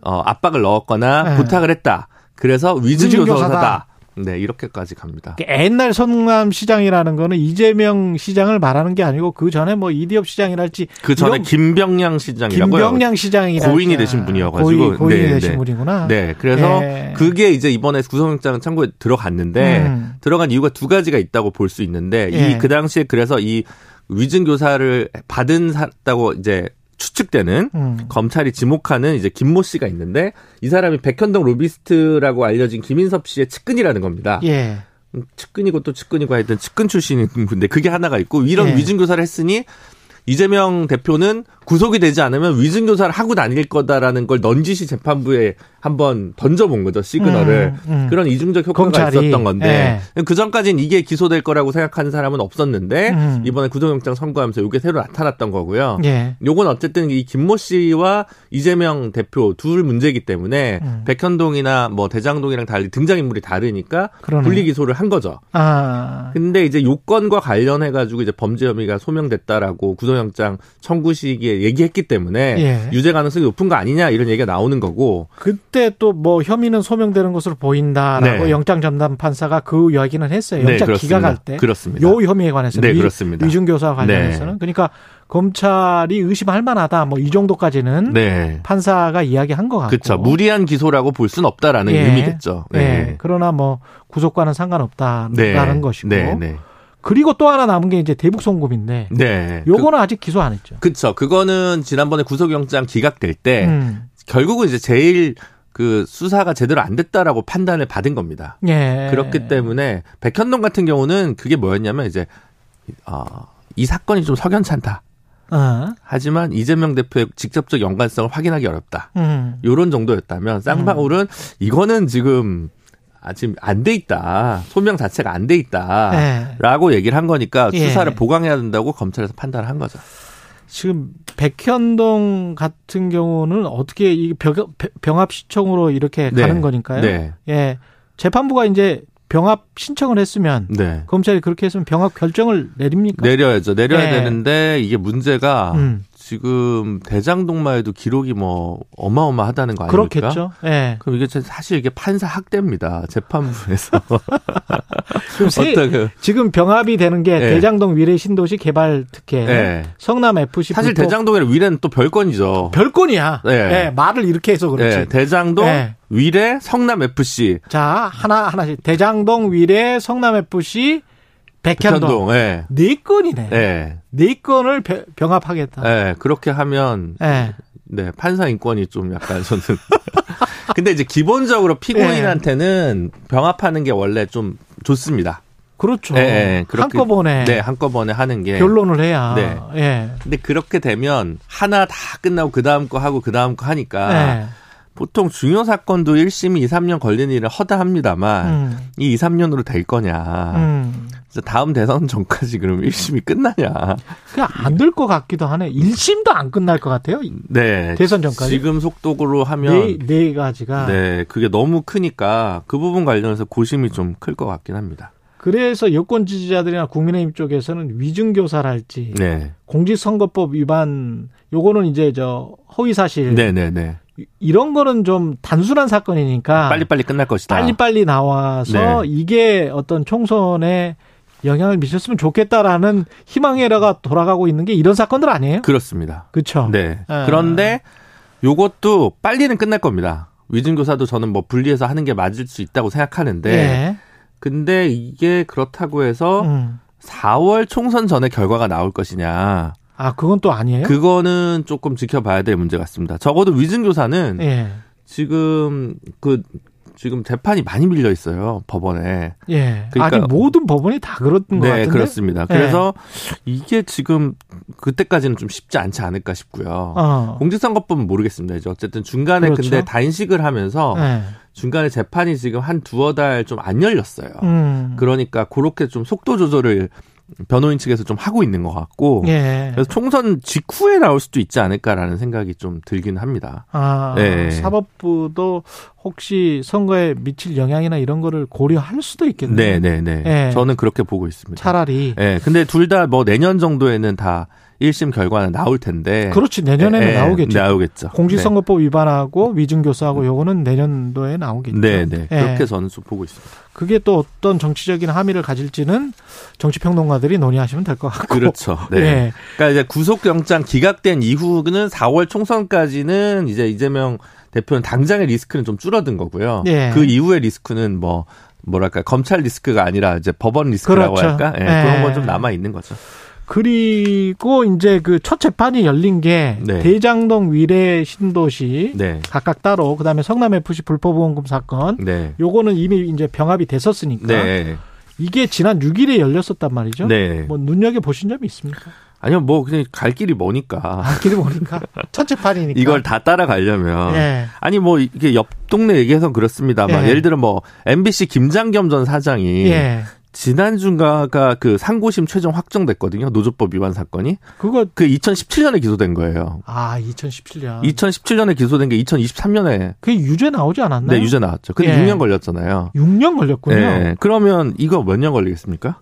어 압박을 넣었거나 예. 부탁을 했다. 그래서 위증교사다. 네, 이렇게까지 갑니다. 옛날 성남 시장이라는 거는 이재명 시장을 말하는 게 아니고 그 전에 뭐 이디업 시장이랄지 그 전에 김병량 시장이라고요. 김병량 시장이랄지 고인이 되신 분이어가지고. 고인, 고인이 네, 되신 네. 분이구나. 네, 그래서 예. 그게 이제 이번에 구속영장 청구에 들어갔는데 음. 들어간 이유가 두 가지가 있다고 볼 수 있는데 예. 이그 당시에 그래서 이 위증 교사를 받은 샀다고 이제 추측되는 음. 검찰이 지목하는 이제 김모 씨가 있는데 이 사람이 백현동 로비스트라고 알려진 김인섭 씨의 측근이라는 겁니다. 예. 음, 측근이고 또 측근이고 하여튼 측근 출신인 분데 그게 하나가 있고 이런 예. 위증 교사를 했으니 이재명 대표는 구속이 되지 않으면 위증 교사를 하고 다닐 거다라는 걸 넌지시 재판부에 한번 던져본 거죠 시그널을 음, 음. 그런 이중적 효과가 검찰이. 있었던 건데 그 전까지는 이게 기소될 거라고 생각하는 사람은 없었는데 음. 이번에 구속영장 선고하면서 이게 새로 나타났던 거고요. 예. 요건 어쨌든 이 김모 씨와 이재명 대표 둘 문제이기 때문에 음. 백현동이나 뭐 대장동이랑 달리 등장 인물이 다르니까 그러네. 분리 기소를 한 거죠. 아. 근데 이제 요건과 관련해 가지고 이제 범죄 혐의가 소명됐다라고 구속영장 청구 시기에 얘기했기 때문에 예. 유죄 가능성이 높은 거 아니냐 이런 얘기가 나오는 거고 그때 또 뭐 혐의는 소명되는 것으로 보인다라고 네. 영장 전담 판사가 그 이야기는 했어요. 네, 영장 그렇습니다. 기각할 때. 그렇습니다. 요 혐의에 관해서는 네, 위- 그렇습니다. 위중 교사와 관련해서는 네. 그러니까 검찰이 의심할 만하다 뭐 이 정도까지는 네. 판사가 이야기한 것 같고. 그렇죠. 무리한 기소라고 볼 수는 없다라는 예. 의미겠죠. 네. 그러나 뭐 구속과는 상관없다라는 네. 것이고. 그리고 또 하나 남은 게 이제 대북 송금인데 네. 요거는 아직 기소 안 했죠. 그쵸. 그거는 지난번에 구속영장 기각될 때 음. 결국은 이제 제일 그 수사가 제대로 안 됐다라고 판단을 받은 겁니다. 예. 그렇기 때문에 백현동 같은 경우는 그게 뭐였냐면 이제 어, 이 사건이 좀 석연찮다. 어. 하지만 이재명 대표의 직접적 연관성을 확인하기 어렵다. 음. 요런 정도였다면 쌍방울은 이거는 지금 아직 안돼 있다. 소명 자체가 안 돼 있다. 예. 라고 얘기를 한 거니까 예. 수사를 보강해야 된다고 검찰에서 판단을 한 거죠. 지금 백현동 같은 경우는 어떻게 이 병- 병합 시청으로 이렇게 네. 가는 거니까요. 네. 예. 재판부가 이제 병합 신청을 했으면 네. 검찰이 그렇게 했으면 병합 결정을 내립니까? 내려야죠. 내려야 네. 되는데 이게 문제가 음. 지금 대장동만 해도 기록이 뭐 어마어마하다는 거 아닙니까? 그렇겠죠. 예. 그럼 이게 사실 이게 판사 학대입니다. 재판부에서 세- 그 지금 병합이 되는 게 네. 대장동 미래 신도시 개발 특혜, 네. 성남 FC 사실 불법- 대장동이랑 위례는 또 별건이죠. 별건이야. 네. 예, 말을 이렇게 해서 그렇지. 네, 대장동, 네. 위례, 성남 FC, 자 하나 하나씩 대장동 위례 성남 FC 백현동 백현동. 예. 네 건이네. 예. 네 건을 벼- 병합하겠다. 예. 그렇게 하면 예. 네, 판사 인권이 좀 약간 저는 근데 이제 기본적으로 피고인한테는 병합하는 게 원래 좀 좋습니다. 그렇죠. 예, 예. 그렇게- 한꺼번에 네, 한꺼번에 하는 게 결론을 해야. 네. 예. 근데 그렇게 되면 하나 다 끝나고 그 다음 거 하고 그 다음 거 하니까 예. 보통 중요 사건도 1심이 2, 3년 걸리는 일은 허다합니다만 음. 이 2, 3년으로 될 거냐. 음. 다음 대선 전까지 그럼 1심이 끝나냐. 그냥 안 될 것 같기도 하네. 1심도 안 끝날 것 같아요. 네. 대선 전까지? 지금 속도로 네, 하면 네 가지가. 네, 그게 너무 크니까 그 부분 관련해서 고심이 좀 클 것 같긴 합니다. 그래서 여권 지지자들이나 국민의힘 쪽에서는 위증교사랄지 네. 공직선거법 위반 요거는 이제 저 허위 사실 네, 네, 네. 이런 거는 좀 단순한 사건이니까 빨리빨리 끝날 것이다. 빨리빨리 나와서 네. 이게 어떤 총선에 영향을 미쳤으면 좋겠다라는 희망에라가 돌아가고 있는 게 이런 사건들 아니에요? 그렇습니다. 그렇죠. 네. 아. 그런데 요것도 빨리는 끝날 겁니다. 위증교사도 저는 뭐 분리해서 하는 게 맞을 수 있다고 생각하는데 예. 근데 이게 그렇다고 해서 음. 4월 총선 전에 결과가 나올 것이냐. 아, 그건 또 아니에요? 그거는 조금 지켜봐야 될 문제 같습니다. 적어도 위증교사는 예. 지금 그 지금 재판이 많이 밀려 있어요 법원에. 예. 그러니까- 아니 모든 법원이 다것 네, 같은데. 그렇습니다. 예. 그래서 이게 지금 그때까지는 좀 쉽지 않지 않을까 싶고요. 어. 공직선거법은 모르겠습니다. 이제 어쨌든 중간에 그렇죠. 근데 단식을 하면서 예. 중간에 재판이 지금 한 두어 달 좀 안 열렸어요. 음. 그러니까 그렇게 좀 속도 조절을 변호인 측에서 좀 하고 있는 것 같고 예. 그래서 총선 직후에 나올 수도 있지 않을까라는 생각이 좀 들긴 합니다. 아, 네. 사법부도 혹시 선거에 미칠 영향이나 이런 거를 고려할 수도 있겠네요. 네, 네, 네. 예. 저는 그렇게 보고 있습니다. 차라리. 예. 근데 둘 다 뭐 내년 정도에는 다 1심 결과는 나올 텐데. 그렇지 내년에는 예, 예, 나오겠죠. 나오겠죠. 공직선거법 위반하고 위증교사하고 요거는 내년도에 나오겠죠. 네, 네. 예. 그렇게 저는 좀 보고 있습니다. 그게 또 어떤 정치적인 함의를 가질지는 정치평론가들이 논의하시면 될 것 같고. 그렇죠. 네. 예. 그러니까 이제 구속영장 기각된 이후는 4월 총선까지는 이제 이재명 대표는 당장의 리스크는 좀 줄어든 거고요. 예. 그 이후의 리스크는 뭐 뭐랄까 검찰 리스크가 아니라 이제 법원 리스크라고 그렇죠. 할까? 예, 예. 그런 건 좀 남아 있는 거죠. 그리고 이제 그 첫 재판이 열린 게 네. 대장동 위례 신도시 네. 각각 따로 그다음에 성남 FC 불법 보험금 사건 네. 요거는 이미 이제 병합이 됐었으니까 네. 이게 지난 6일에 열렸었단 말이죠. 네. 뭐 눈여겨 보신 점이 있습니까? 아니요, 뭐 그냥 갈 길이 머니까. 아, 길이 보니까 첫 재판이니까 이걸 다 따라가려면 예. 아니 뭐 이게 옆 동네 얘기해서 그렇습니다만 예. 예를 들어 뭐 MBC 김장겸 전 사장이 예. 지난주가가 그 상고심 최종 확정됐거든요. 노조법 위반 사건이. 그거 그 2017년에 기소된 거예요. 아 2017년 2017년에 기소된 게 2023년에 그게 유죄 나오지 않았나요? 네, 유죄 나왔죠. 근데 예. 6년 걸렸잖아요. 6년 걸렸군요. 네. 그러면 이거 몇 년 걸리겠습니까?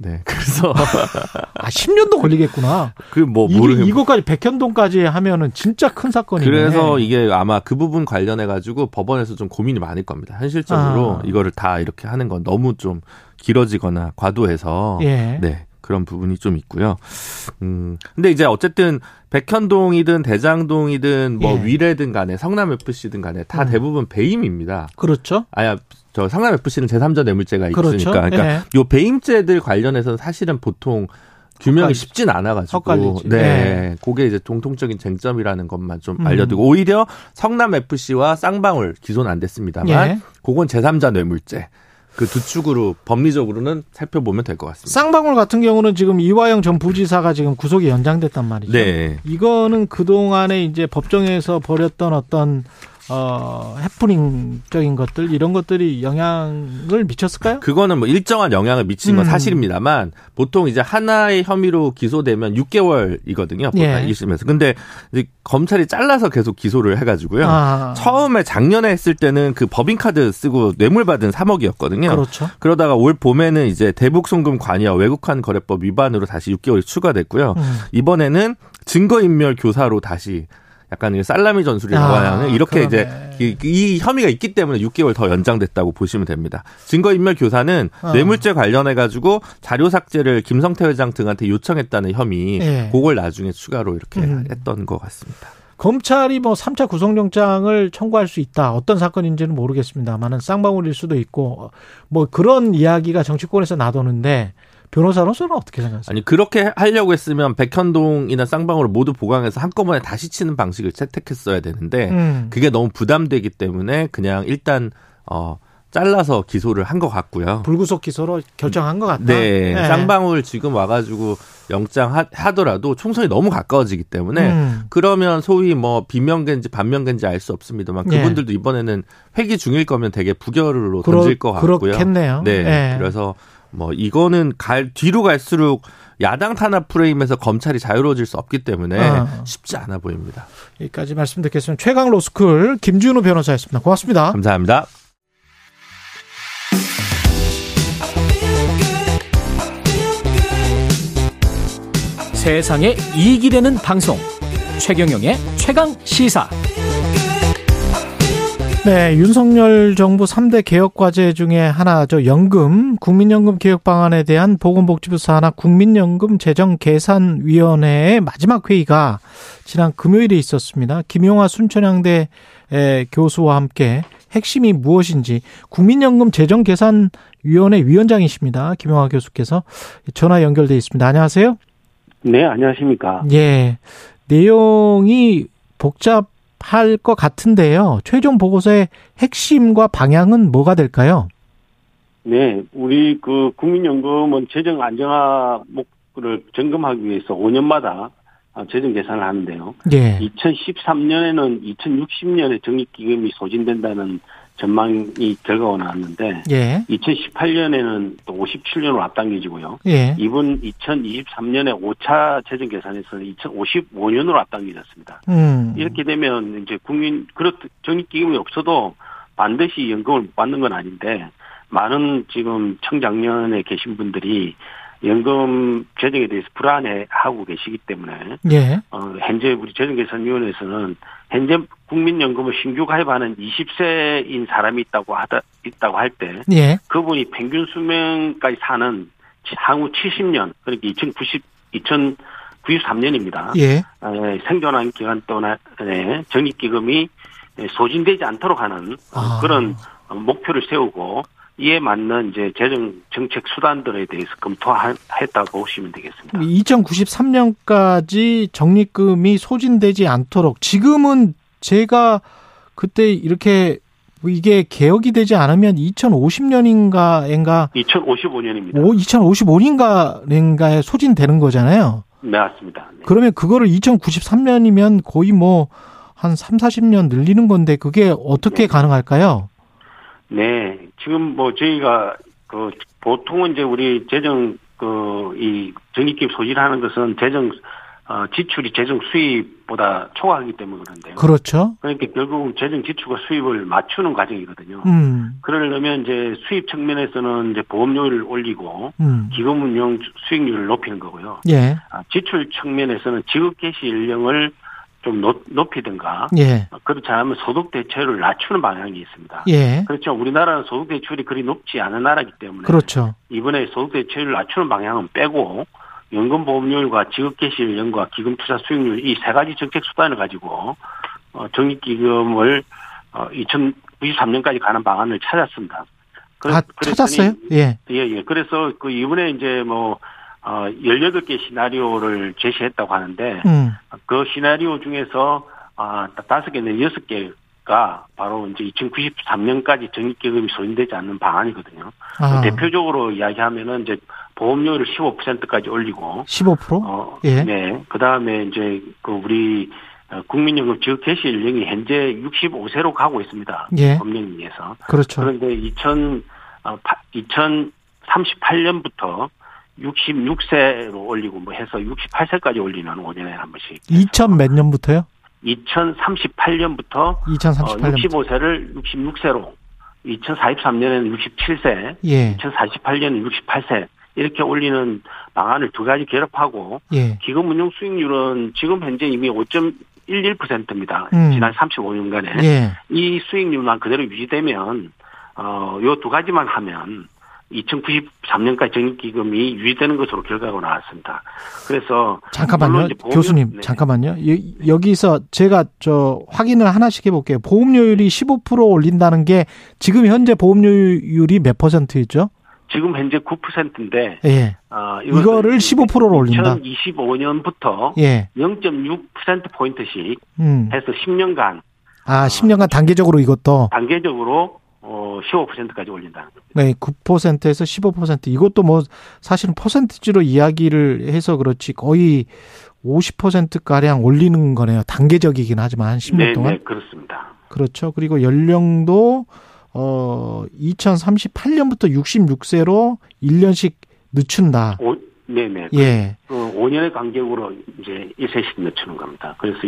네. 그래서 아 10년도 걸리겠구나. 그뭐 이게 모르 이거까지 백현동까지 하면은 진짜 큰 사건이네. 그래서 이게 아마 그 부분 관련해 가지고 법원에서 좀 고민이 많을 겁니다. 현실적으로 아. 이거를 다 이렇게 하는 건 너무 좀 길어지거나 과도해서 예. 네. 그런 부분이 좀 있고요. 음. 근데 이제 어쨌든 백현동이든 대장동이든 뭐 예. 위례든 간에 성남 FC든 간에 다 음. 대부분 배임입니다. 그렇죠. 아야 저 성남 FC는 제3자 뇌물죄가 그렇죠. 있으니까 그러니까 예. 요 배임죄들 관련해서는 사실은 보통 규명이 헛갈리- 쉽진 않아가지고 헛갈리지. 네, 예. 그게 이제 공통적인 쟁점이라는 것만 좀 음. 알려드리고 오히려 성남 FC와 쌍방울 기소는 안 됐습니다만 예. 그건 제3자 뇌물죄 그 두 축으로 법리적으로는 살펴보면 될 것 같습니다. 쌍방울 같은 경우는 지금 이화영 전 부지사가 지금 구속이 연장됐단 말이죠. 네. 이거는 그 동안에 이제 법정에서 벌였던 어떤 어 해프닝적인 것들 이런 것들이 영향을 미쳤을까요? 그거는 뭐 일정한 영향을 미친 건 음. 사실입니다만 보통 이제 하나의 혐의로 기소되면 6개월이거든요. 예. 1심에서. 근데 이제 검찰이 잘라서 계속 기소를 해 가지고요. 아, 처음에 작년에 했을 때는 그 법인카드 쓰고 뇌물 받은 3억이었거든요. 그렇죠. 그러다가 올 봄에는 이제 대북 송금 관여 외국환 거래법 위반으로 다시 6개월이 추가됐고요. 음. 이번에는 증거인멸 교사로 다시 약간 이 살라미 전술이라고 아, 하는 이렇게 그러네. 이제 이, 이 혐의가 있기 때문에 6개월 더 연장됐다고 보시면 됩니다. 증거인멸 교사는 어. 뇌물죄 관련해 가지고 자료 삭제를 김성태 회장 등한테 요청했다는 혐의, 예. 그걸 나중에 추가로 이렇게 음. 했던 것 같습니다. 검찰이 뭐 3차 구속영장을 청구할 수 있다. 어떤 사건인지는 모르겠습니다만은 쌍방울일 수도 있고 뭐 그런 이야기가 정치권에서 나도는데 변호사로서는 어떻게 생각하세요? 아니 그렇게 하려고 했으면 백현동이나 쌍방울을 모두 보강해서 한꺼번에 다시 치는 방식을 채택했어야 되는데 음. 그게 너무 부담되기 때문에 그냥 일단 어 잘라서 기소를 한 것 같고요. 불구속 기소로 결정한 것 같다. 네, 예. 쌍방울 지금 와가지고 영장 하, 하더라도 총선이 너무 가까워지기 때문에 음. 그러면 소위 뭐 비명계인지 반명계인지 알 수 없습니다만 예. 그분들도 이번에는 회기 중일 거면 되게 부결로 그렇- 던질 것 같고요. 그렇겠네요. 네, 예. 그래서 뭐 이거는 갈 뒤로 갈수록 야당 탄압 프레임에서 검찰이 자유로워질 수 없기 때문에 어. 쉽지 않아 보입니다. 여기까지 말씀 듣겠습니다. 최강 로스쿨 김준우 변호사였습니다. 고맙습니다. 감사합니다. 세상에 이익이 되는 방송 최경영의 최강 시사 네, 윤석열 정부 3대 개혁 과제 중에 하나죠. 연금, 국민연금 개혁 방안에 대한 보건복지부 산하 국민연금 재정 계산 위원회의 마지막 회의가 지난 금요일에 있었습니다. 김용화 순천향대 에, 교수와 함께 핵심이 무엇인지 국민연금 재정 계산 위원회 위원장이십니다. 김용화 교수께서 전화 연결돼 있습니다. 안녕하세요. 네, 안녕하십니까. 예. 내용이 복잡 할 것 같은데요. 최종 보고서의 핵심과 방향은 뭐가 될까요? 네, 우리 그 국민연금은 재정 안정화 목표를 점검하기 위해서 5년마다 재정 계산을 하는데요. 예. 2013년에는 2060년에 적립기금이 소진된다는 전망이 결과가 나왔는데 예. 2018년에는 또 57년으로 앞당겨지고요. 예. 이번 2023년에 5차 재정 계산에서는 2055년으로 앞당겨졌습니다. 음. 이렇게 되면 이제 국민 그렇 적립기금이 없어도 반드시 연금을 못 받는 건 아닌데 많은 지금 청장년에 계신 분들이 연금 재정에 대해서 불안해하고 계시기 때문에 예. 어, 현재 우리 재정계산위원회에서는 현재 국민연금을 신규 가입하는 20세인 사람이 있다고 하다 있다고 할때 예. 그분이 평균 수명까지 사는 향후 70년 그러니까 2090 2093년입니다. 예. 생존한 기간 동안에 적립기금이 소진되지 않도록 하는 아. 그런 목표를 세우고 이에 맞는 이제 재정 정책 수단들에 대해서 검토했다고 보시면 되겠습니다. 2093년까지 적립금이 소진되지 않도록 지금은 제가 그때 이렇게 이게 개혁이 되지 않으면 2050년인가인가 2055년입니다. 2055년인가에 소진되는 거잖아요. 네, 맞습니다. 네. 그러면 그거를 2093년이면 거의 뭐 한 3, 40년 늘리는 건데 그게 어떻게 네. 가능할까요? 네, 지금 뭐 저희가 그 보통은 이제 우리 재정 그이 적립금 소진하는 것은 재정 어 지출이 재정 수입보다 초과하기 때문에 그런데요. 그렇죠. 그러니까 결국 재정 지출과 수입을 맞추는 과정이거든요. 음. 그러려면 이제 수입 측면에서는 이제 보험료를 올리고 음. 기금 운용 수익률을 높이는 거고요. 예. 아, 지출 측면에서는 지급 개시 연령을 좀 높, 높이든가 예. 그렇지 않으면 소득 대체율을 낮추는 방향이 있습니다. 예. 그렇죠. 우리나라는 소득 대출이 그리 높지 않은 나라이기 때문에 그렇죠. 이번에 소득 대체율을 낮추는 방향은 빼고 연금 보험료율과 지급 개시 연령과 기금 투자 수익률 이 세 가지 정책 수단을 가지고 어, 적립기금을 어, 2093년까지 가는 방안을 찾았습니다. 그래- 아, 찾았어요? 예. 예, 예. 그래서 그 이번에 이제 뭐, 어, 18개 시나리오를 제시했다고 하는데, 음. 그 시나리오 중에서, 아, 다섯 개는 여섯 개가 바로 이제 2093년까지 적립기금이 소진되지 않는 방안이거든요. 아. 대표적으로 이야기하면은 이제 보험료를 15%까지 올리고, 15%? 어, 예. 네. 그 다음에 이제 그 우리 어, 국민연금 지급 개시 연령이 현재 65세로 가고 있습니다. 예. 법령에 의해서. 그렇죠. 그런데 2000, 어, 2038년부터 66세로 올리고 뭐 해서 68세까지 올리는 5년에 한 번씩. 2000 몇 년부터요? 2038년부터 2038년. 어, 65세를 66세로 2043년에는 67세, 예. 2048년은 68세 이렇게 올리는 방안을 두 가지 결합하고 예. 기금 운용 수익률은 지금 현재 이미 5.11%입니다. 음. 지난 35년간에 예. 이 수익률만 그대로 유지되면 어, 요 두 가지만 하면 2093년까지 적립기금이 유지되는 것으로 결과가 나왔습니다. 그래서 잠깐만요. 보험료- 교수님, 네. 잠깐만요. 여- 여기서 제가 저 확인을 하나씩 해볼게요. 보험료율이 15% 올린다는 게 지금 현재 보험료율이 몇 퍼센트였죠? 지금 현재 9%인데 예. 어, 이거를 15%로 올린다? 2025년부터 예. 0.6% 포인트씩 음. 해서 10년간 아, 10년간 단계적으로 이것도 단계적으로 어, 15%까지 올린다는 겁니다. 네, 9%에서 15% 이것도 뭐 사실은 퍼센티지로 이야기를 해서 그렇지 거의 50% 가량 올리는 거네요. 단계적이긴 하지만 한 10년 네, 동안. 네, 그렇습니다. 그렇죠. 그리고 연령도 어 2038년부터 66세로 1년씩 늦춘다. 오, 네, 네. 예. 그 5년의 간격으로 이제 1세씩 늦추는 겁니다. 그래서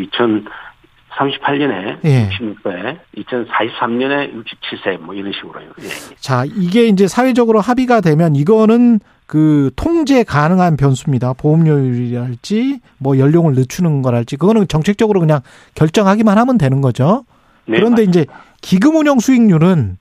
2038년에 예. 66세, 2043년에 67세 뭐 이런 식으로요. 예. 자, 이게 이제 사회적으로 합의가 되면 이거는 그 통제 가능한 변수입니다. 보험료율이랄지 뭐 연령을 늦추는 거랄지 그거는 정책적으로 그냥 결정하기만 하면 되는 거죠. 네, 그런데 이제 기금 운용 수익률은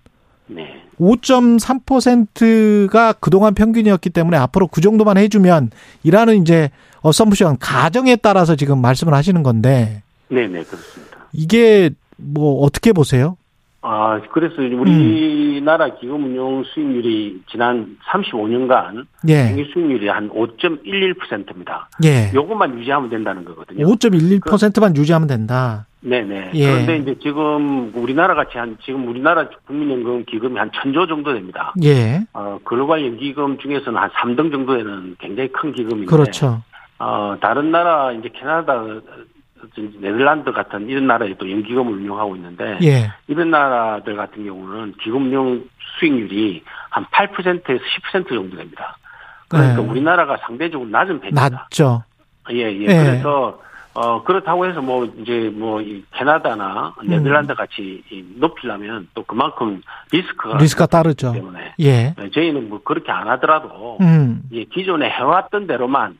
네. 5.3%가 그동안 평균이었기 때문에 앞으로 그 정도만 해주면 이라는 이제 어썸프션 가정에 따라서 지금 말씀을 하시는 건데 네, 네, 그렇습니다. 이게 뭐 어떻게 보세요? 아, 그래서 우리나라 기금 운용 수익률이 지난 35년간 예. 평균 수익률이 한 5.11%입니다. 예. 요것만 유지하면 된다는 거거든요. 5.11%만 유지하면 된다. 네네. 예. 그런데 이제 지금 우리나라 같이 한 지금 우리나라 국민연금 기금이 한 천조 정도 됩니다. 예. 어, 글로벌 연기금 중에서는 한 3등 정도 되는 굉장히 큰 기금인데. 그렇죠. 어, 다른 나라, 이제 캐나다, 네덜란드 같은 이런 나라에도 연기금을 운용하고 있는데. 예. 이런 나라들 같은 경우는 기금 운용 수익률이 한 8%에서 10% 정도 됩니다. 그러니까 네. 우리나라가 상대적으로 낮은 편입니다. 낮죠. 예, 예. 예. 그래서, 어, 그렇다고 해서 뭐, 이제 뭐, 이 캐나다나 음. 네덜란드 같이 이 높이려면 또 그만큼 리스크가. 리스크가 따르죠. 때문에. 예. 네, 저희는 뭐 그렇게 안 하더라도. 음. 예, 기존에 해왔던 대로만,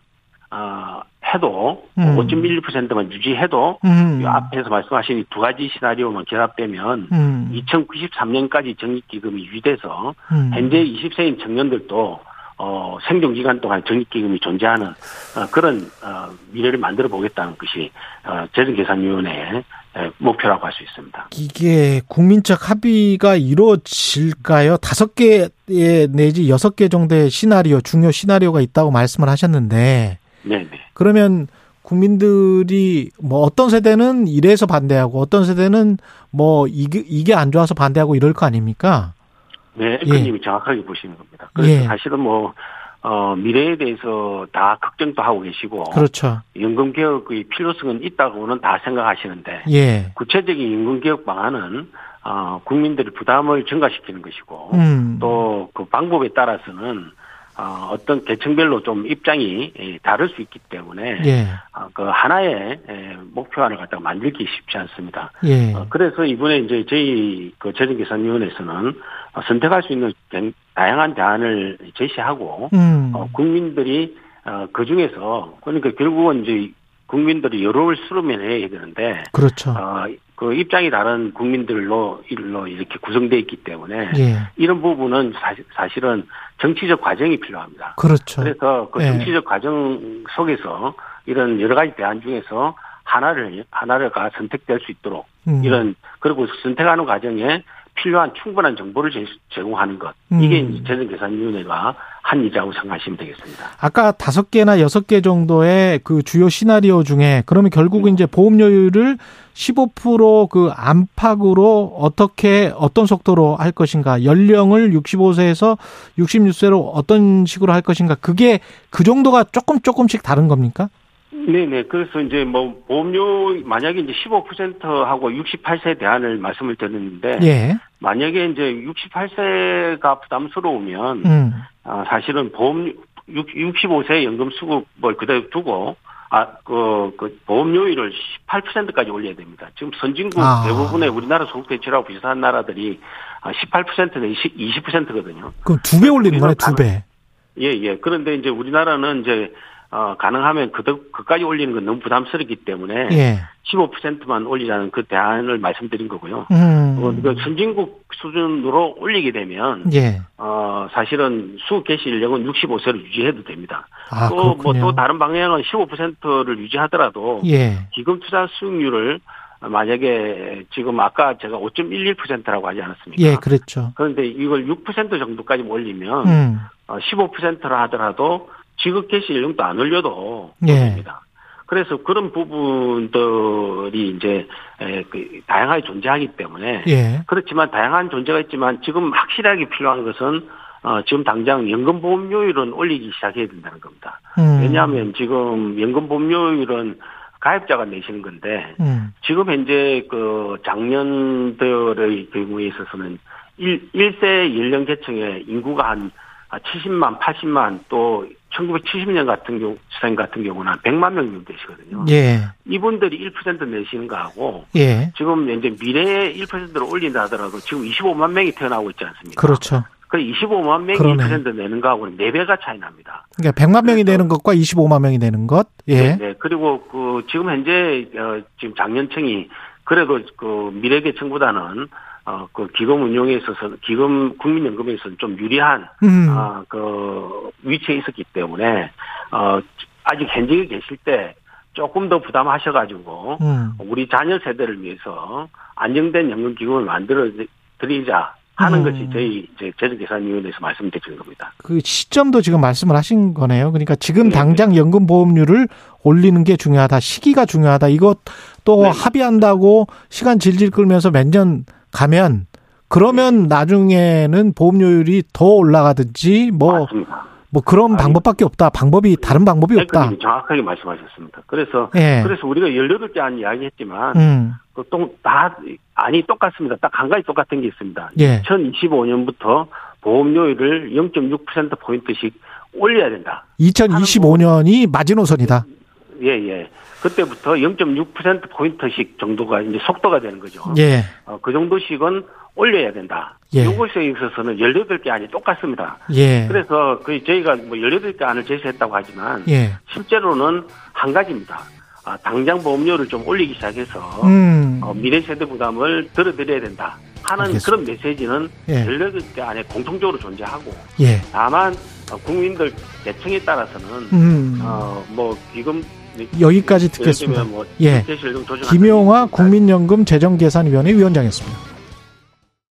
어, 해도, 음. 5.11%만 유지해도, 음. 이 앞에서 말씀하신 이 두 가지 시나리오만 결합되면, 음. 2093년까지 적립기금이 유지돼서, 음. 현재 20세인 청년들도 어, 생존 기간 동안 적립기금이 존재하는 어, 그런 어, 미래를 만들어 보겠다는 것이 어, 재정계산위원회의 에, 목표라고 할 수 있습니다. 이게 국민적 합의가 이루어질까요? 다섯 개 내지 여섯 개 정도의 시나리오, 중요 시나리오가 있다고 말씀을 하셨는데, 네네. 그러면 국민들이 뭐 어떤 세대는 이래서 반대하고 어떤 세대는 뭐 이게, 이게 안 좋아서 반대하고 이럴 거 아닙니까? 네, 앵커님이 정확하게 보시는 겁니다. 그래서 예. 사실은 뭐, 어, 미래에 대해서 다 걱정도 하고 계시고. 그렇죠. 연금 개혁의 필요성은 있다고는 다 생각하시는데. 예. 구체적인 연금 개혁 방안은, 어, 국민들의 부담을 증가시키는 것이고. 음. 또그 방법에 따라서는, 어, 어떤 계층별로 좀 입장이 예, 다를 수 있기 때문에. 예. 어, 그 하나의 예, 목표안을 갖다가 만들기 쉽지 않습니다. 예. 어, 그래서 이번에 이제 저희 그 재정계산위원회에서는 어, 선택할 수 있는 굉- 다양한 대안을 제시하고 음. 어, 국민들이 어, 그 중에서 그러니까 결국은 이제 국민들이 여론을 수렴해야 되는데 그렇죠. 어, 그 입장이 다른 국민들로 일로 이렇게 구성되어 있기 때문에 예. 이런 부분은 사실, 사실은 정치적 과정이 필요합니다. 그렇죠. 그래서 그 예. 정치적 과정 속에서 이런 여러 가지 대안 중에서 하나를 하나가 선택될 수 있도록 음. 이런 그리고 선택하는 과정에 필요한 충분한 정보를 제- 제공하는 것 이게 음. 재정계산위원회가 한 일이라고 생각하시면 되겠습니다. 아까 다섯 개나 여섯 개 정도의 그 주요 시나리오 중에 그러면 결국은 이제 보험료율을 15%그 안팎으로 어떻게 어떤 속도로 할 것인가 연령을 65세에서 66세로 어떤 식으로 할 것인가 그게 그 정도가 조금 조금씩 다른 겁니까? 네네. 그래서 이제 뭐 보험료 만약에 이제 15%하고 68세 대안을 말씀을 드렸는데 예. 만약에 이제 68세가 부담스러우면 음. 아, 사실은 보험 65세 연금 수급을 그대로 두고 아, 그, 그 보험료율을 18%까지 올려야 됩니다. 지금 선진국 아. 대부분의 우리나라 소득 대출하고 비슷한 나라들이 18% 내지 20%거든요. 그럼 두 배 올리는 거네, 두 배. 예, 예. 그런데 이제 우리나라는 이제 어, 가능하면 그, 그까지 올리는 건 너무 부담스럽기 때문에 예. 15%만 올리자는 그 대안을 말씀드린 거고요. 음. 어, 그 선진국 수준으로 올리게 되면 예. 어, 사실은 수 개시 연령은 65세로 유지해도 됩니다. 아, 또뭐 그렇군요. 또 다른 방향은 15%를 유지하더라도 예. 기금 투자 수익률을 만약에 지금 아까 제가 5.11%라고 하지 않았습니까? 예, 그랬죠. 그런데 이걸 6% 정도까지 올리면 음. 어, 15%라 하더라도 지급 개시 연령도 안 올려도 예. 됩니다. 그래서 그런 부분들이 이제 에, 그 다양하게 존재하기 때문에 예. 그렇지만 다양한 존재가 있지만 지금 확실하게 필요한 것은 어, 지금 당장 연금보험료율은 올리기 시작해야 된다는 겁니다. 음. 왜냐하면 지금 연금보험료율은 가입자가 내시는 건데 음. 지금 현재 그 작년들의 경우에 있어서는 1, 1세 연령 계층의 인구가 한 70만, 80만 또 1970년 같은 경우, 생 같은 경우는 한 100만 명 정도 되시거든요. 예. 이분들이 1% 내시는 거하고 예. 지금 이제 미래에 1%를 올린다 하더라도 지금 25만 명이 태어나고 있지 않습니까? 그렇죠. 그 25만 명이 그러네. 1% 내는 거하고는 4배가 차이 납니다. 그러니까 100만 명이 내는 것과 25만 명이 내는 것. 예. 네, 네. 그리고 그 지금 현재 어, 지금 장년층이 그래도 그 미래계층보다는 어, 그 기금 운용에 있어서 기금 국민연금에 있어서 좀 유리한 음. 아, 그 위치에 있었기 때문에 어, 아직 현직에 계실 때 조금 더 부담하셔가지고 음. 우리 자녀 세대를 위해서 안정된 연금 기금을 만들어 드리자 하는 음. 것이 저희 이제 재정계산위원회에서 말씀드리는 겁니다. 그 시점도 지금 말씀을 하신 거네요. 그러니까 지금 네, 당장 연금 보험료를 올리는 게 중요하다. 시기가 중요하다. 이것 또 네. 합의한다고 시간 질질 끌면서 몇년 가면 그러면 네. 나중에는 보험료율이 더 올라가든지 뭐 맞습니다. 뭐 그런 방법밖에 없다. 방법이 다른 방법이 없다. 정확하게 말씀하셨습니다. 그래서 예. 그래서 우리가 18개 안 이야기 했지만 음. 그또다 아니 똑같습니다. 딱 한 가지 똑같은 게 있습니다. 예. 2025년부터 보험료율을 0.6% 포인트씩 올려야 된다. 2025년이 마지노선이다. 예, 예. 그때부터 0.6% 포인트씩 정도가 이제 속도가 되는 거죠. 예. 어, 그 정도씩은 올려야 된다. 예. 이것에 있어서는 18개 안이 똑같습니다. 예. 그래서 그 저희가 뭐 18개 안을 제시했다고 하지만 예. 실제로는 한 가지입니다. 아, 당장 보험료를 좀 올리기 시작해서 음. 어, 미래 세대 부담을 덜어드려야 된다 하는 알겠습니다. 그런 메시지는 예. 전력대 안에 공통적으로 존재하고 예. 다만 어, 국민들 계층에 따라서는 음. 어뭐 기금 여기까지 예를 듣겠습니다. 뭐 예. 김용화 국민연금 재정계산위원회 위원장이었습니다.